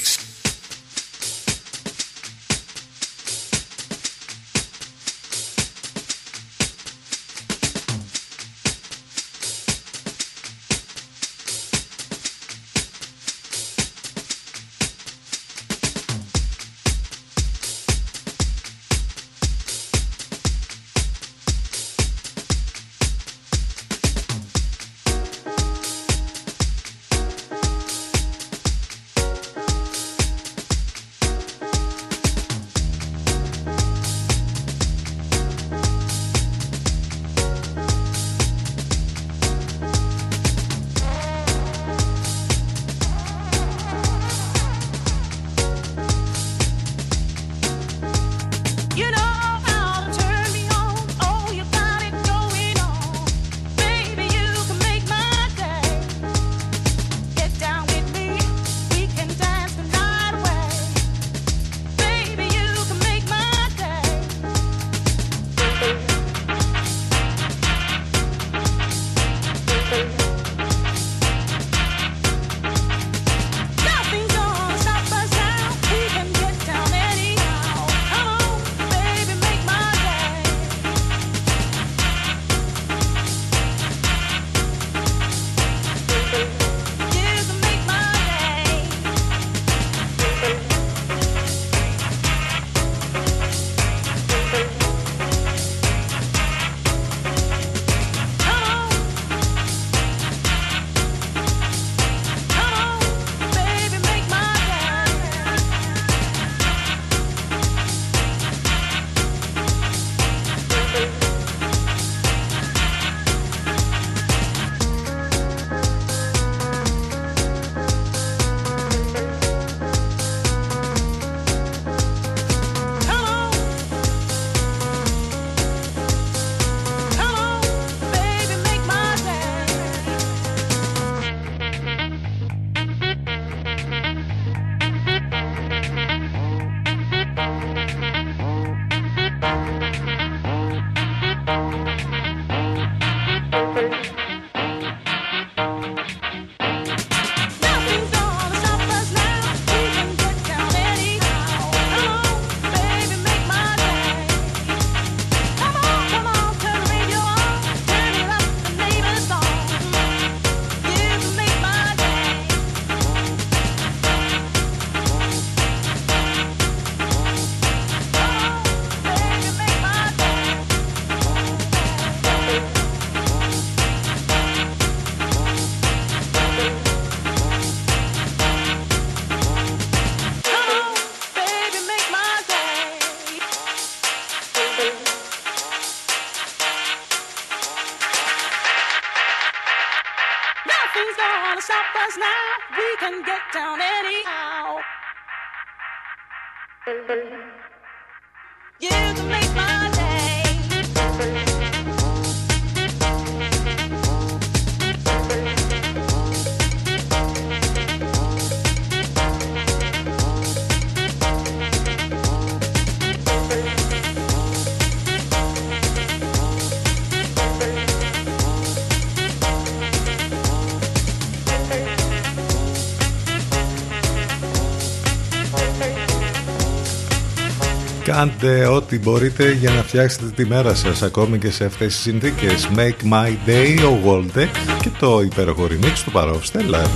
Κάντε ό,τι μπορείτε για να φτιάξετε τη μέρα σας ακόμη και σε αυτές τις συνθήκες. Make My Day, ο Waldeck και το υπέροχο remix του Parov Stellar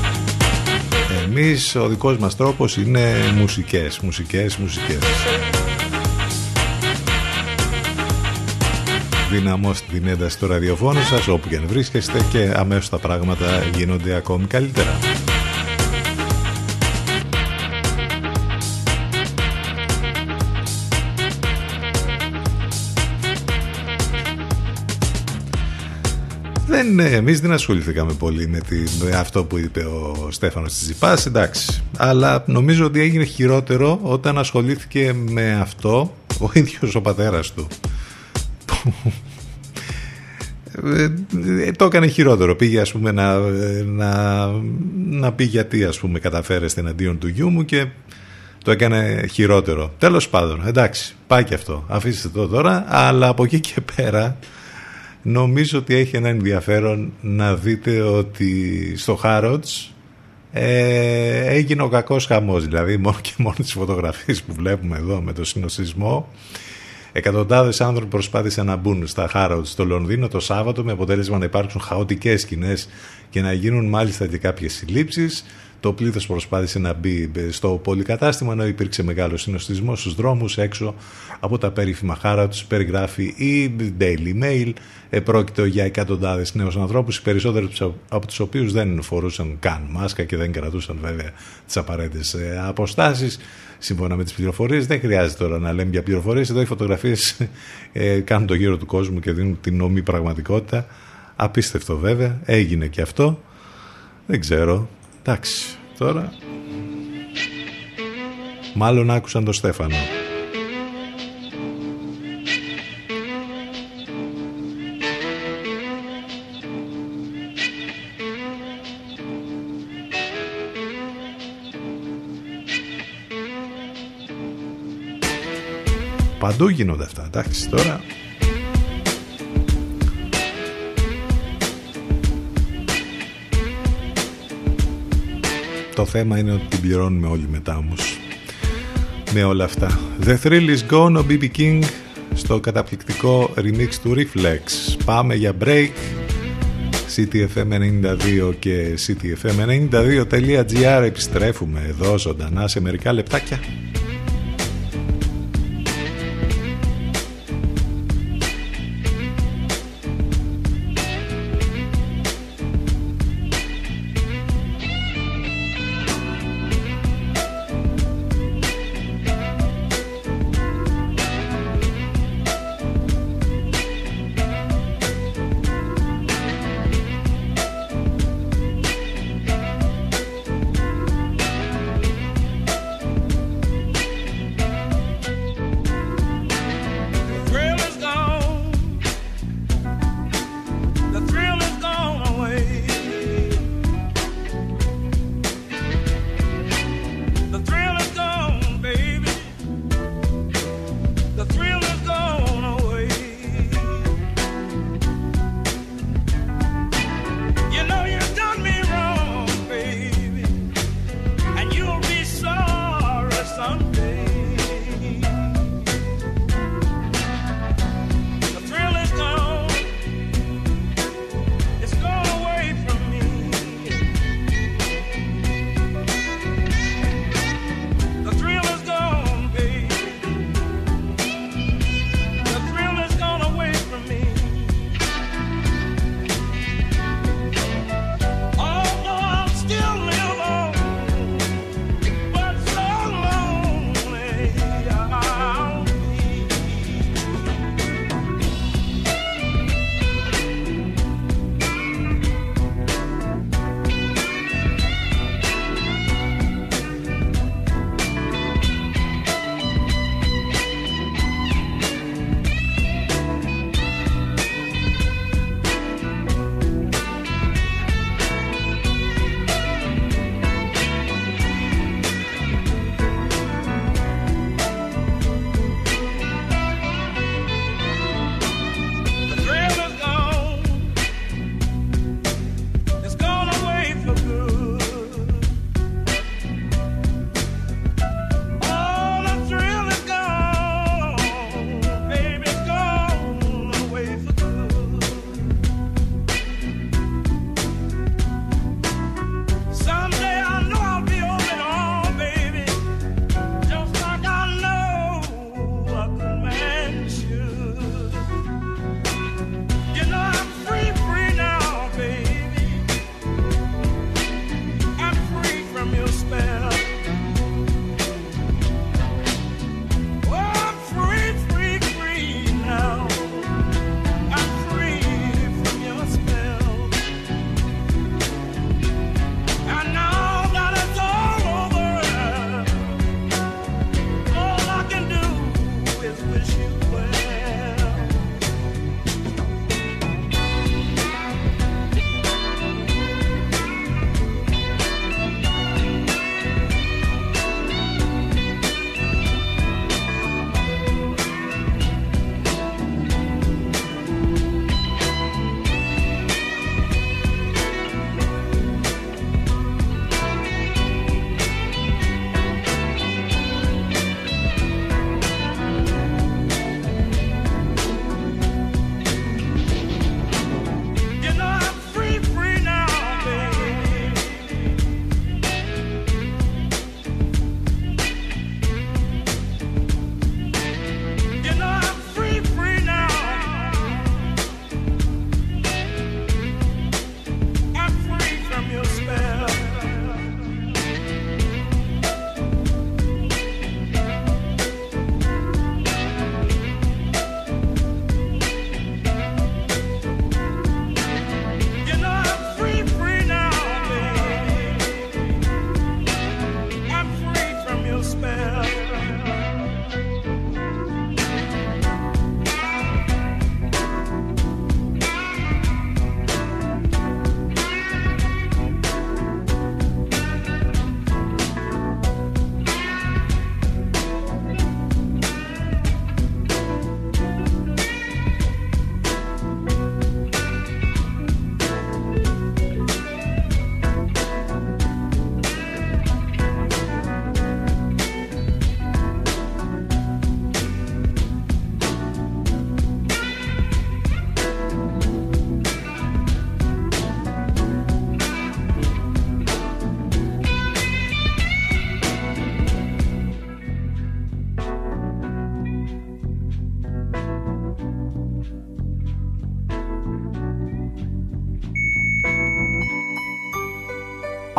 Εμείς ο δικός μας τρόπος είναι μουσικές, μουσικές, μουσικές. Δυναμώστε την ένταση του ραδιοφώνου σας όπου και αν βρίσκεστε και αμέσως τα πράγματα γίνονται ακόμη καλύτερα Δεν, εμείς δεν ασχοληθήκαμε πολύ με, τη, αυτό που είπε ο Στέφανος Τσιπάς, εντάξει. Αλλά νομίζω ότι έγινε χειρότερο όταν ασχολήθηκε με αυτό ο ίδιος ο πατέρας του. Ε, το έκανε χειρότερο. Πήγε ας πούμε να, να, να πει γιατί ας πούμε καταφέρεστε εναντίον του γιού μου και το έκανε χειρότερο. Τέλος πάντων, εντάξει, πάει και αυτό. Αφήστε το τώρα, αλλά από εκεί και πέρα νομίζω ότι έχει ένα ενδιαφέρον να δείτε ότι στο Χάροτς ε, έγινε ο κακός χαμός δηλαδή μόνο και μόνο τις φωτογραφίες που βλέπουμε εδώ με το συνοσισμό Εκατοντάδες άνθρωποι προσπάθησαν να μπουν στα Χάροτ στο Λονδίνο το Σάββατο με αποτέλεσμα να υπάρξουν χαοτικές σκηνές και να γίνουν μάλιστα και κάποιες συλλήψεις. Το πλήθος προσπάθησε να μπει στο πολυκατάστημα ενώ υπήρξε μεγάλος συνοστισμός στους δρόμους έξω από τα περίφημα χάρα τους. Περιγράφει η Daily Mail. Επρόκειτο για εκατοντάδες νέους ανθρώπους, οι περισσότεροι από τους οποίους δεν φορούσαν καν μάσκα και δεν κρατούσαν βέβαια τις απαραίτητες ε, αποστάσεις. Σύμφωνα με τις πληροφορίες, δεν χρειάζεται τώρα να λέμε για πληροφορίες. Εδώ οι φωτογραφίες ε, κάνουν το γύρο του κόσμου και δίνουν την νομή πραγματικότητα. Απίστευτο βέβαια, έγινε και αυτό. Δεν ξέρω. Εντάξει, τώρα. Μάλλον άκουσαν τον Στέφανο. Παντού γίνονται αυτά. Εντάξει, τώρα Το θέμα είναι ότι την πληρώνουμε όλοι μετά όμως με όλα αυτά. The Thrill is Gone, ο BB King στο καταπληκτικό remix του Reflex. Πάμε για break. CTFM92 και CTFM92.gr επιστρέφουμε εδώ ζωντανά σε μερικά λεπτάκια.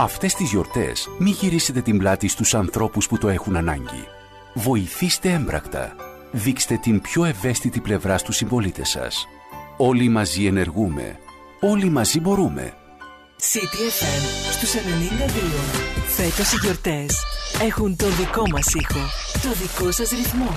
Αυτές τις γιορτές μη γυρίσετε την πλάτη στους ανθρώπους που το έχουν ανάγκη. Βοηθήστε έμπρακτα. Δείξτε την πιο ευαίσθητη πλευρά στους συμπολίτες σας. Όλοι μαζί ενεργούμε. Όλοι μαζί μπορούμε. CTFM στους 92. Φέτος οι γιορτές έχουν το δικό μας ήχο, το δικό σας ρυθμό.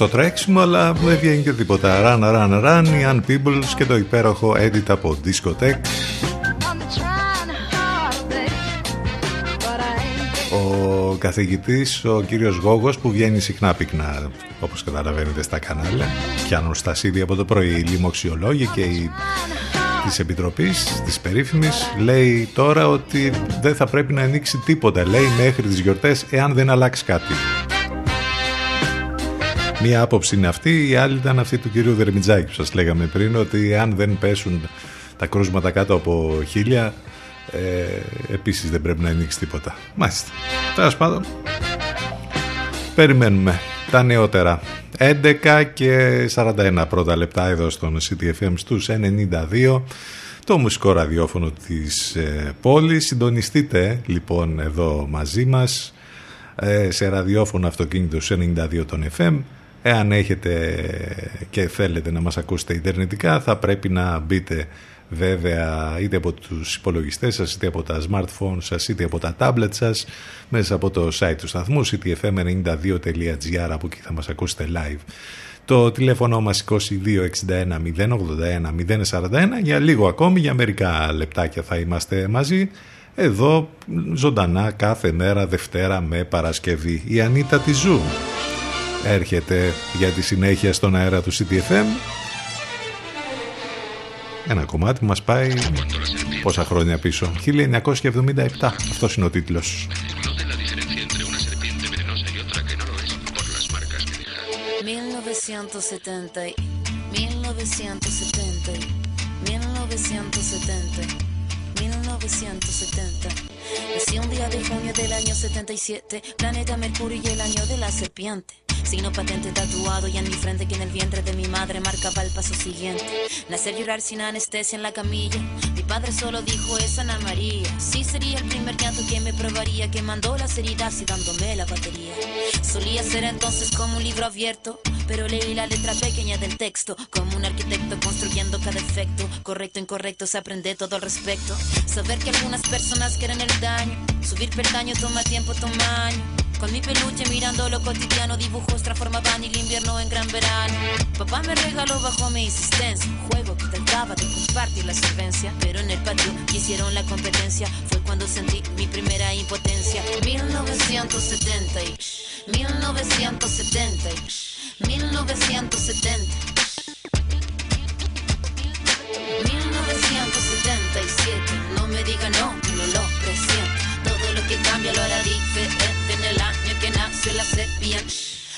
Στο τρέξιμο αλλά δεν βγαίνει και τίποτα. Run, run, run, οι Unpeobles και το υπέροχο edit από Discotech. Ο καθηγητής, ο κύριος Γόγος που βγαίνει συχνά πυκνά όπως καταλαβαίνετε στα κανάλια. Πιάνουν στα σίδια από το πρωί. Οι λοιμοξιολόγοι και οι της Επιτροπής, της περίφημης, λέει τώρα ότι δεν θα πρέπει να ανοίξει τίποτα, λέει μέχρι τις γιορτές, εάν δεν αλλάξει κάτι. Μία άποψη είναι αυτή, η άλλη ήταν αυτή του κυρίου Δερμιτζάκη που σας λέγαμε πριν, ότι αν δεν πέσουν τα κρούσματα κάτω από χίλια, ε, επίσης δεν πρέπει να ανοίξει τίποτα. Μάλιστα. Τέλος πάντων, περιμένουμε τα νεότερα. 11 και 41 πρώτα λεπτά εδώ στον CTFM στους 92 το μουσικό ραδιόφωνο της ε, πόλης. Συντονιστείτε λοιπόν εδώ μαζί μας ε, σε ραδιόφωνο αυτοκίνητος 92 των FM Εάν έχετε και θέλετε να μας ακούσετε ιντερνετικά θα πρέπει να μπείτε βέβαια είτε από τους υπολογιστές σας είτε από τα smartphones σας είτε από τα tablet σας μέσα από το site του σταθμού ctfm92.gr από εκεί θα μας ακούσετε live. Το τηλέφωνο μας 2261 081 041 για λίγο ακόμη, για μερικά λεπτάκια θα είμαστε μαζί εδώ ζωντανά κάθε μέρα Δευτέρα με Παρασκευή. Η Ανίτα τη Ζου έρχεται για τη συνέχεια στον αέρα του City FM. Ένα κομμάτι μας πάει πόσα χρόνια πίσω. 1977. Αυτός είναι ο τίτλος. 1970. Nací un día de junio del año 77, planeta Mercurio y el año de la serpiente. Signo patente tatuado y en mi frente que en el vientre de mi madre marcaba el paso siguiente. Nacer llorar sin anestesia en la camilla. Mi padre solo dijo es Ana María. Sí sería el primer llanto que me probaría, que mandó las heridas y dándome la batería. Solía ser entonces como un libro abierto, pero leí la letra pequeña del texto, como un arquitecto construyendo cada efecto. Correcto, incorrecto, se aprende todo al respecto. Saber que algunas personas quieren el daño, subir peldaño toma tiempo, toma año. Con mi peluche mirando lo cotidiano, dibujos transformaban el invierno en gran verano. Papá me regaló bajo mi insistencia un juego que trataba de compartir la solvencia. Pero en el patio hicieron la competencia, fue cuando sentí mi primera impotencia. 1970 y 1970 y 1970. 1977, lo hará diferente en el año que nació la sepia.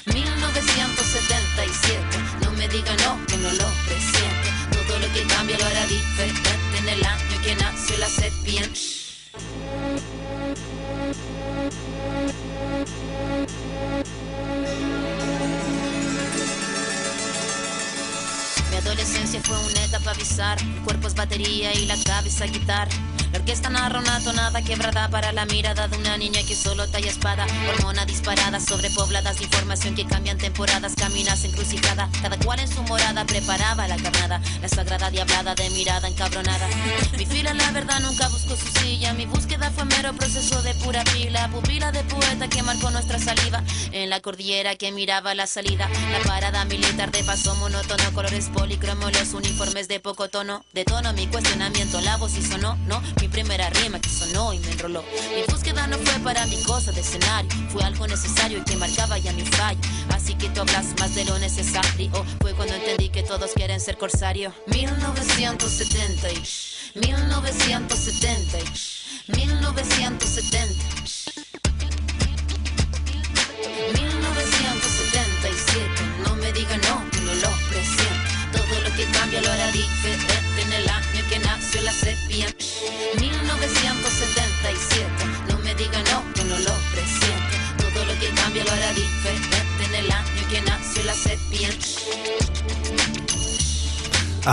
1977, no me diga no, que no lo presiento. Todo lo que cambia lo hará diferente en el año que nació la sepia. Mi adolescencia fue una etapa bizarra. El cuerpo es batería y la cabeza guitarra. La orquesta narra una tonada quebrada para la mirada de una niña que solo talla espada. Hormona disparada, sobrepobladas de información que cambian temporadas, caminas encrucijada. Cada cual en su morada preparaba la carnada. La sagrada diablada de mirada encabronada. Mi fila, la verdad, nunca buscó su silla. Mi búsqueda fue mero proceso de pura pila. Pupila de poeta que marcó nuestra saliva. En la cordillera que miraba la salida. La parada militar de paso monótono. Colores policromos, los uniformes de poco tono. De tono mi cuestionamiento, la voz y sonó, no. Mi primera rima que sonó y me enroló. Mi búsqueda no fue para mi cosa de escenario, fue algo necesario y que marcaba ya mi fallo. Así que tú hablas más de lo necesario. Fue cuando entendí que todos quieren ser corsario. 1970, 1970, 1970. 1977, no me diga no,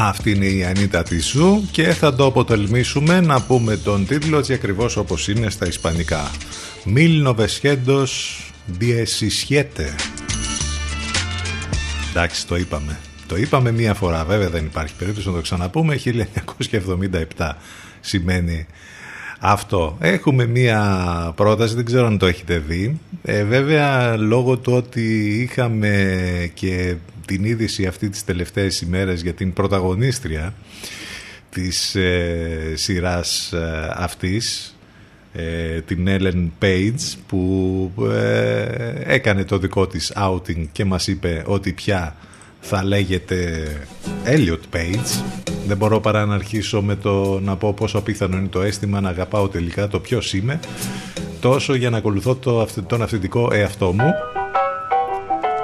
αυτή είναι η Ανίτα Τισού και θα το αποτελμήσουμε να πούμε τον τίτλο έτσι ακριβώς όπως είναι στα ισπανικά. Μιλ δεσχέντο Διεσυσχέτε. Εντάξει, το είπαμε. Το είπαμε μία φορά, βέβαια δεν υπάρχει περίπτωση να το ξαναπούμε. 1977 σημαίνει αυτό. Έχουμε μία πρόταση, δεν ξέρω αν το έχετε δει. Ε, βέβαια, λόγω του ότι είχαμε και την είδηση αυτή τις τελευταίες ημέρες για την πρωταγωνίστρια της ε, σειράς ε, αυτής, ε, την Ellen Page, που ε, έκανε το δικό της outing και μας είπε ότι πια θα λέγεται Elliot Page. Δεν μπορώ παρά να αρχίσω με το να πω πόσο απίθανο είναι το αίσθημα να αγαπάω τελικά το ποιος είμαι, τόσο για να ακολουθώ το, τον αυθεντικό εαυτό μου.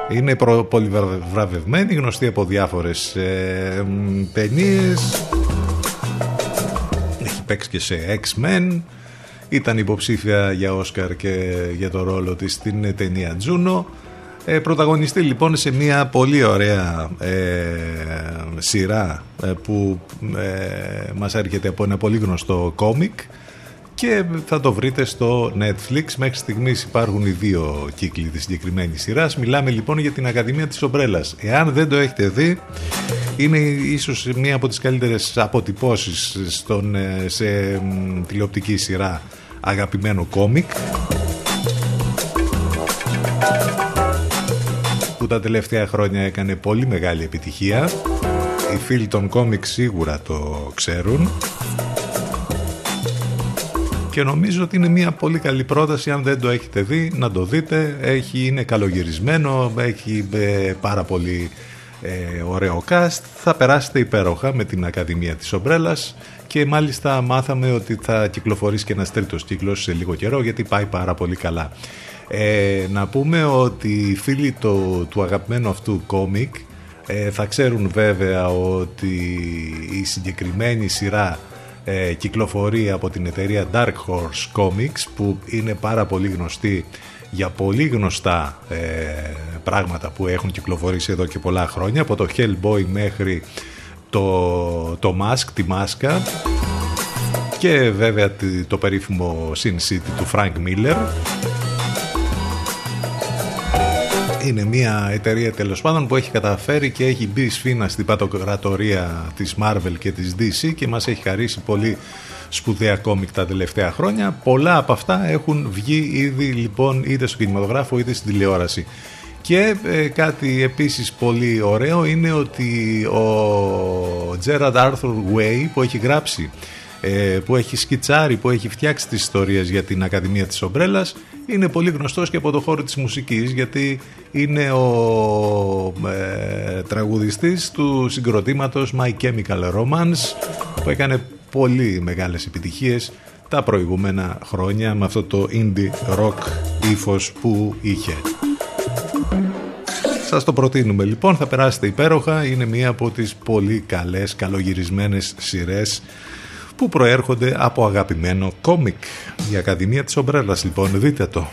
Είναι πολύ βραβευμένη, γνωστή από διάφορες ε, ταινίες. Έχει παίξει και σε X-Men. Ήταν υποψήφια για Όσκαρ και για το ρόλο της στην ταινία Juno. Ε, πρωταγωνιστεί λοιπόν σε μια πολύ ωραία ε, σειρά ε, που ε, μας έρχεται από ένα πολύ γνωστό κόμικ και θα το βρείτε στο Netflix. Μέχρι στιγμής υπάρχουν οι δύο κύκλοι της συγκεκριμένης σειράς. Μιλάμε λοιπόν για την Ακαδημία της Ομπρέλας. Εάν δεν το έχετε δει, είναι ίσως μία από τις καλύτερες αποτυπώσεις στον, σε τηλεοπτική σειρά αγαπημένο κόμικ που τα τελευταία χρόνια έκανε πολύ μεγάλη επιτυχία. Οι φίλοι των κόμικ σίγουρα το ξέρουν. και νομίζω ότι είναι μια πολύ καλή πρόταση. Αν δεν το έχετε δει να το δείτε. Έχει, είναι καλογυρισμένο έχει ε, πάρα πολύ ε, ωραίο cast. Θα περάσετε υπέροχα με την Ακαδημία της Ομπρέλας. Και μάλιστα μάθαμε ότι θα κυκλοφορήσει και ένας τρίτος κύκλος σε λίγο καιρό γιατί πάει πάρα πολύ καλά ε, να πούμε ότι οι φίλοι του, του αγαπημένου αυτού κόμικ ε, θα ξέρουν βέβαια ότι η συγκεκριμένη σειρά ε, κυκλοφορεί από την εταιρεία Dark Horse Comics που είναι πάρα πολύ γνωστή για πολύ γνωστά ε, πράγματα που έχουν κυκλοφορήσει εδώ και πολλά χρόνια από το Hellboy μέχρι το, το Mask, τη μάσκα και βέβαια το περίφημο Sin City του Frank Miller είναι μια εταιρεία τέλος πάντων που έχει καταφέρει και έχει μπει σφίνα στην πατοκρατορία της Marvel και της DC και μας έχει χαρίσει πολύ σπουδαία κόμικ τα τελευταία χρόνια. Πολλά από αυτά έχουν βγει ήδη λοιπόν είτε στο κινηματογράφο είτε στην τηλεόραση. Και ε, κάτι επίσης πολύ ωραίο είναι ότι ο Gerard Arthur Way που έχει γράψει, ε, που έχει σκιτσάρει, που έχει φτιάξει τις ιστορίες για την Ακαδημία της Ομπρέλας είναι πολύ γνωστός και από το χώρο της μουσικής γιατί είναι ο ε, τραγουδιστής του συγκροτήματος My Chemical Romance που έκανε πολύ μεγάλες επιτυχίες τα προηγούμενα χρόνια με αυτό το indie rock ύφος που είχε. Σας το προτείνουμε λοιπόν, θα περάσετε υπέροχα, είναι μία από τις πολύ καλές, καλογυρισμένες σειρές που προέρχονται από αγαπημένο κόμικ. Η Ακαδημία της Ομπρέλας λοιπόν, δείτε το.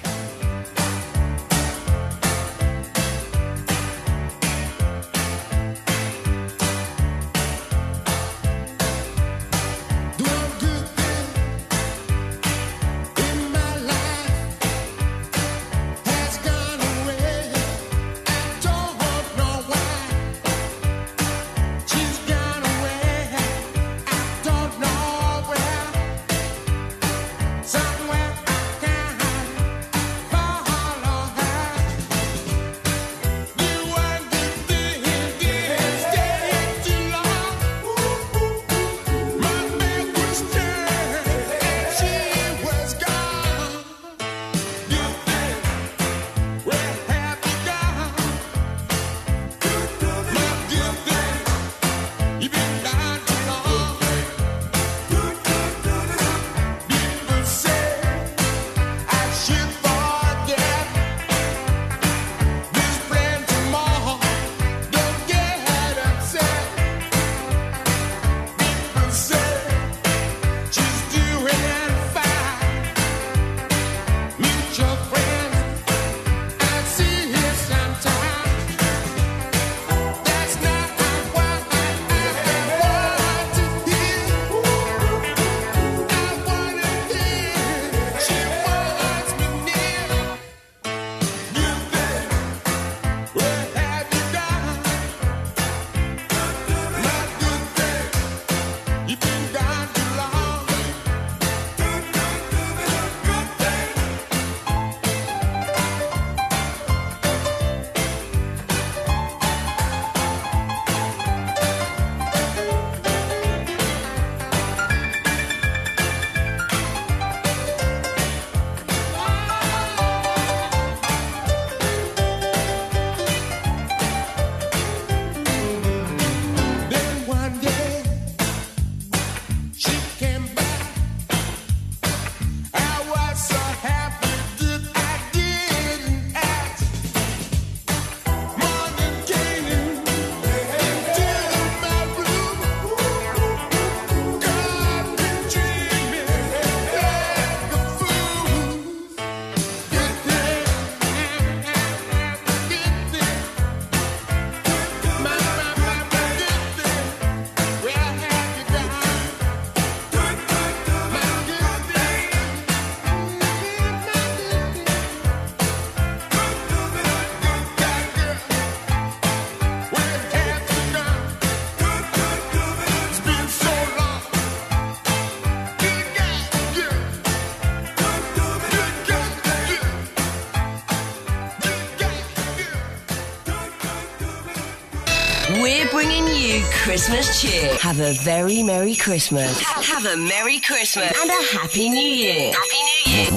Christmas cheer. Have a very Merry Christmas. Have a Merry Christmas and a Happy New Year. Happy New Year.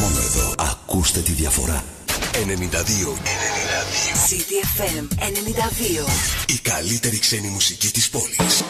Μόνο εδώ. Ακούστε τη διαφορά. 92. 92. CDFM 92. Η καλύτερη ξένη μουσική της πόλης.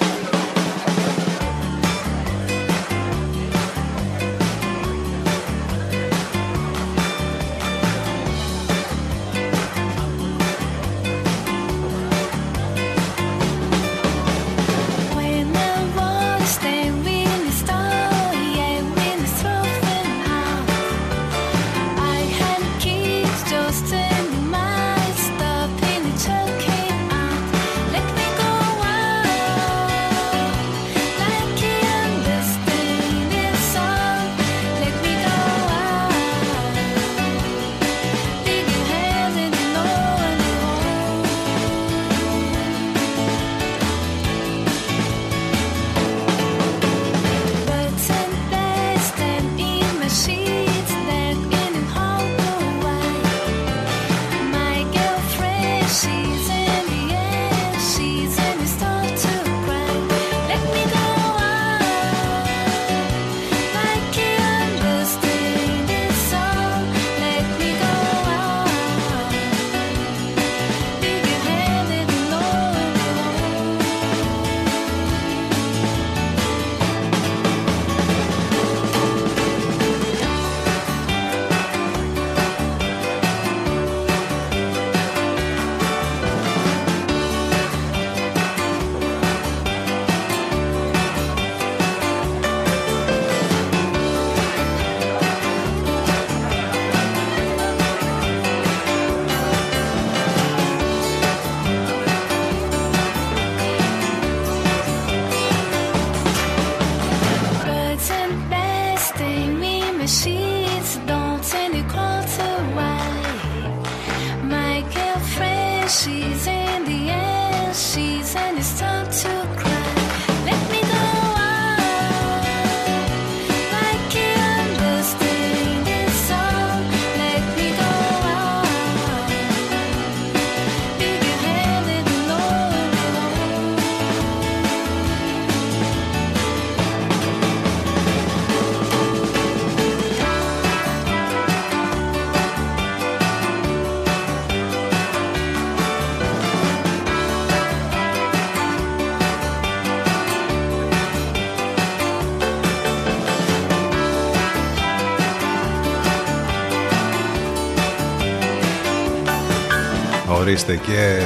Ορίστε και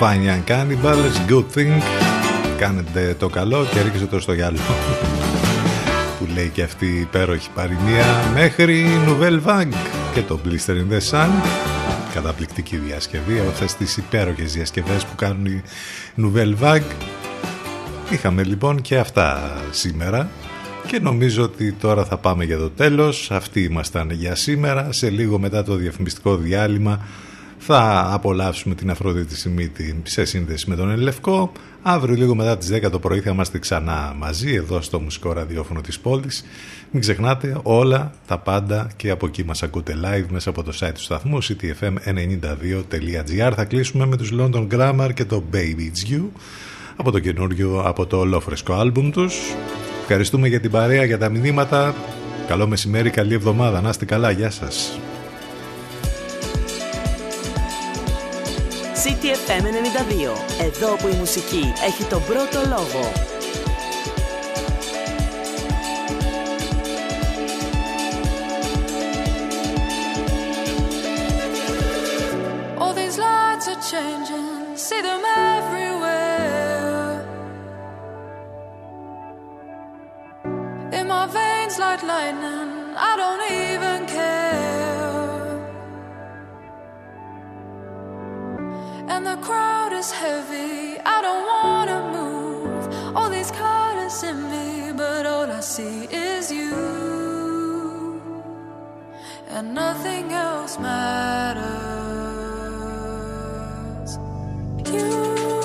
Fine Cannibals, Good Thing Κάνετε το καλό και ρίξτε το στο γυαλό Που λέει και αυτή η υπέροχη παροιμία Μέχρι Nouvelle Vague και το Blister in the Sun Καταπληκτική διασκευή Αυτές τις υπέροχες διασκευές που κάνουν η Nouvelle Vague Είχαμε λοιπόν και αυτά σήμερα και νομίζω ότι τώρα θα πάμε για το τέλος. Αυτοί ήμασταν για σήμερα. Σε λίγο μετά το διαφημιστικό διάλειμμα θα απολαύσουμε την Αφροδίτη Σιμίτη σε σύνδεση με τον Ελευκό. Αύριο λίγο μετά τις 10 το πρωί θα είμαστε ξανά μαζί εδώ στο μουσικό ραδιόφωνο της πόλης. Μην ξεχνάτε όλα τα πάντα και από εκεί μας ακούτε live μέσα από το site του σταθμού ctfm92.gr Θα κλείσουμε με τους London Grammar και το Baby It's You από το καινούριο, από το ολόφρεσκο άλμπουμ τους. Ευχαριστούμε για την παρέα, για τα μηνύματα. Καλό μεσημέρι, καλή εβδομάδα. Να είστε καλά, γεια σας. CTFM 92. Εδώ που η μουσική έχει τον πρώτο λόγο. All these lights are changing, see them everywhere. In my veins like lightning, I don't even and the crowd is heavy. I don't wanna move. All these colors in me, but all I see is you, and nothing else matters. You.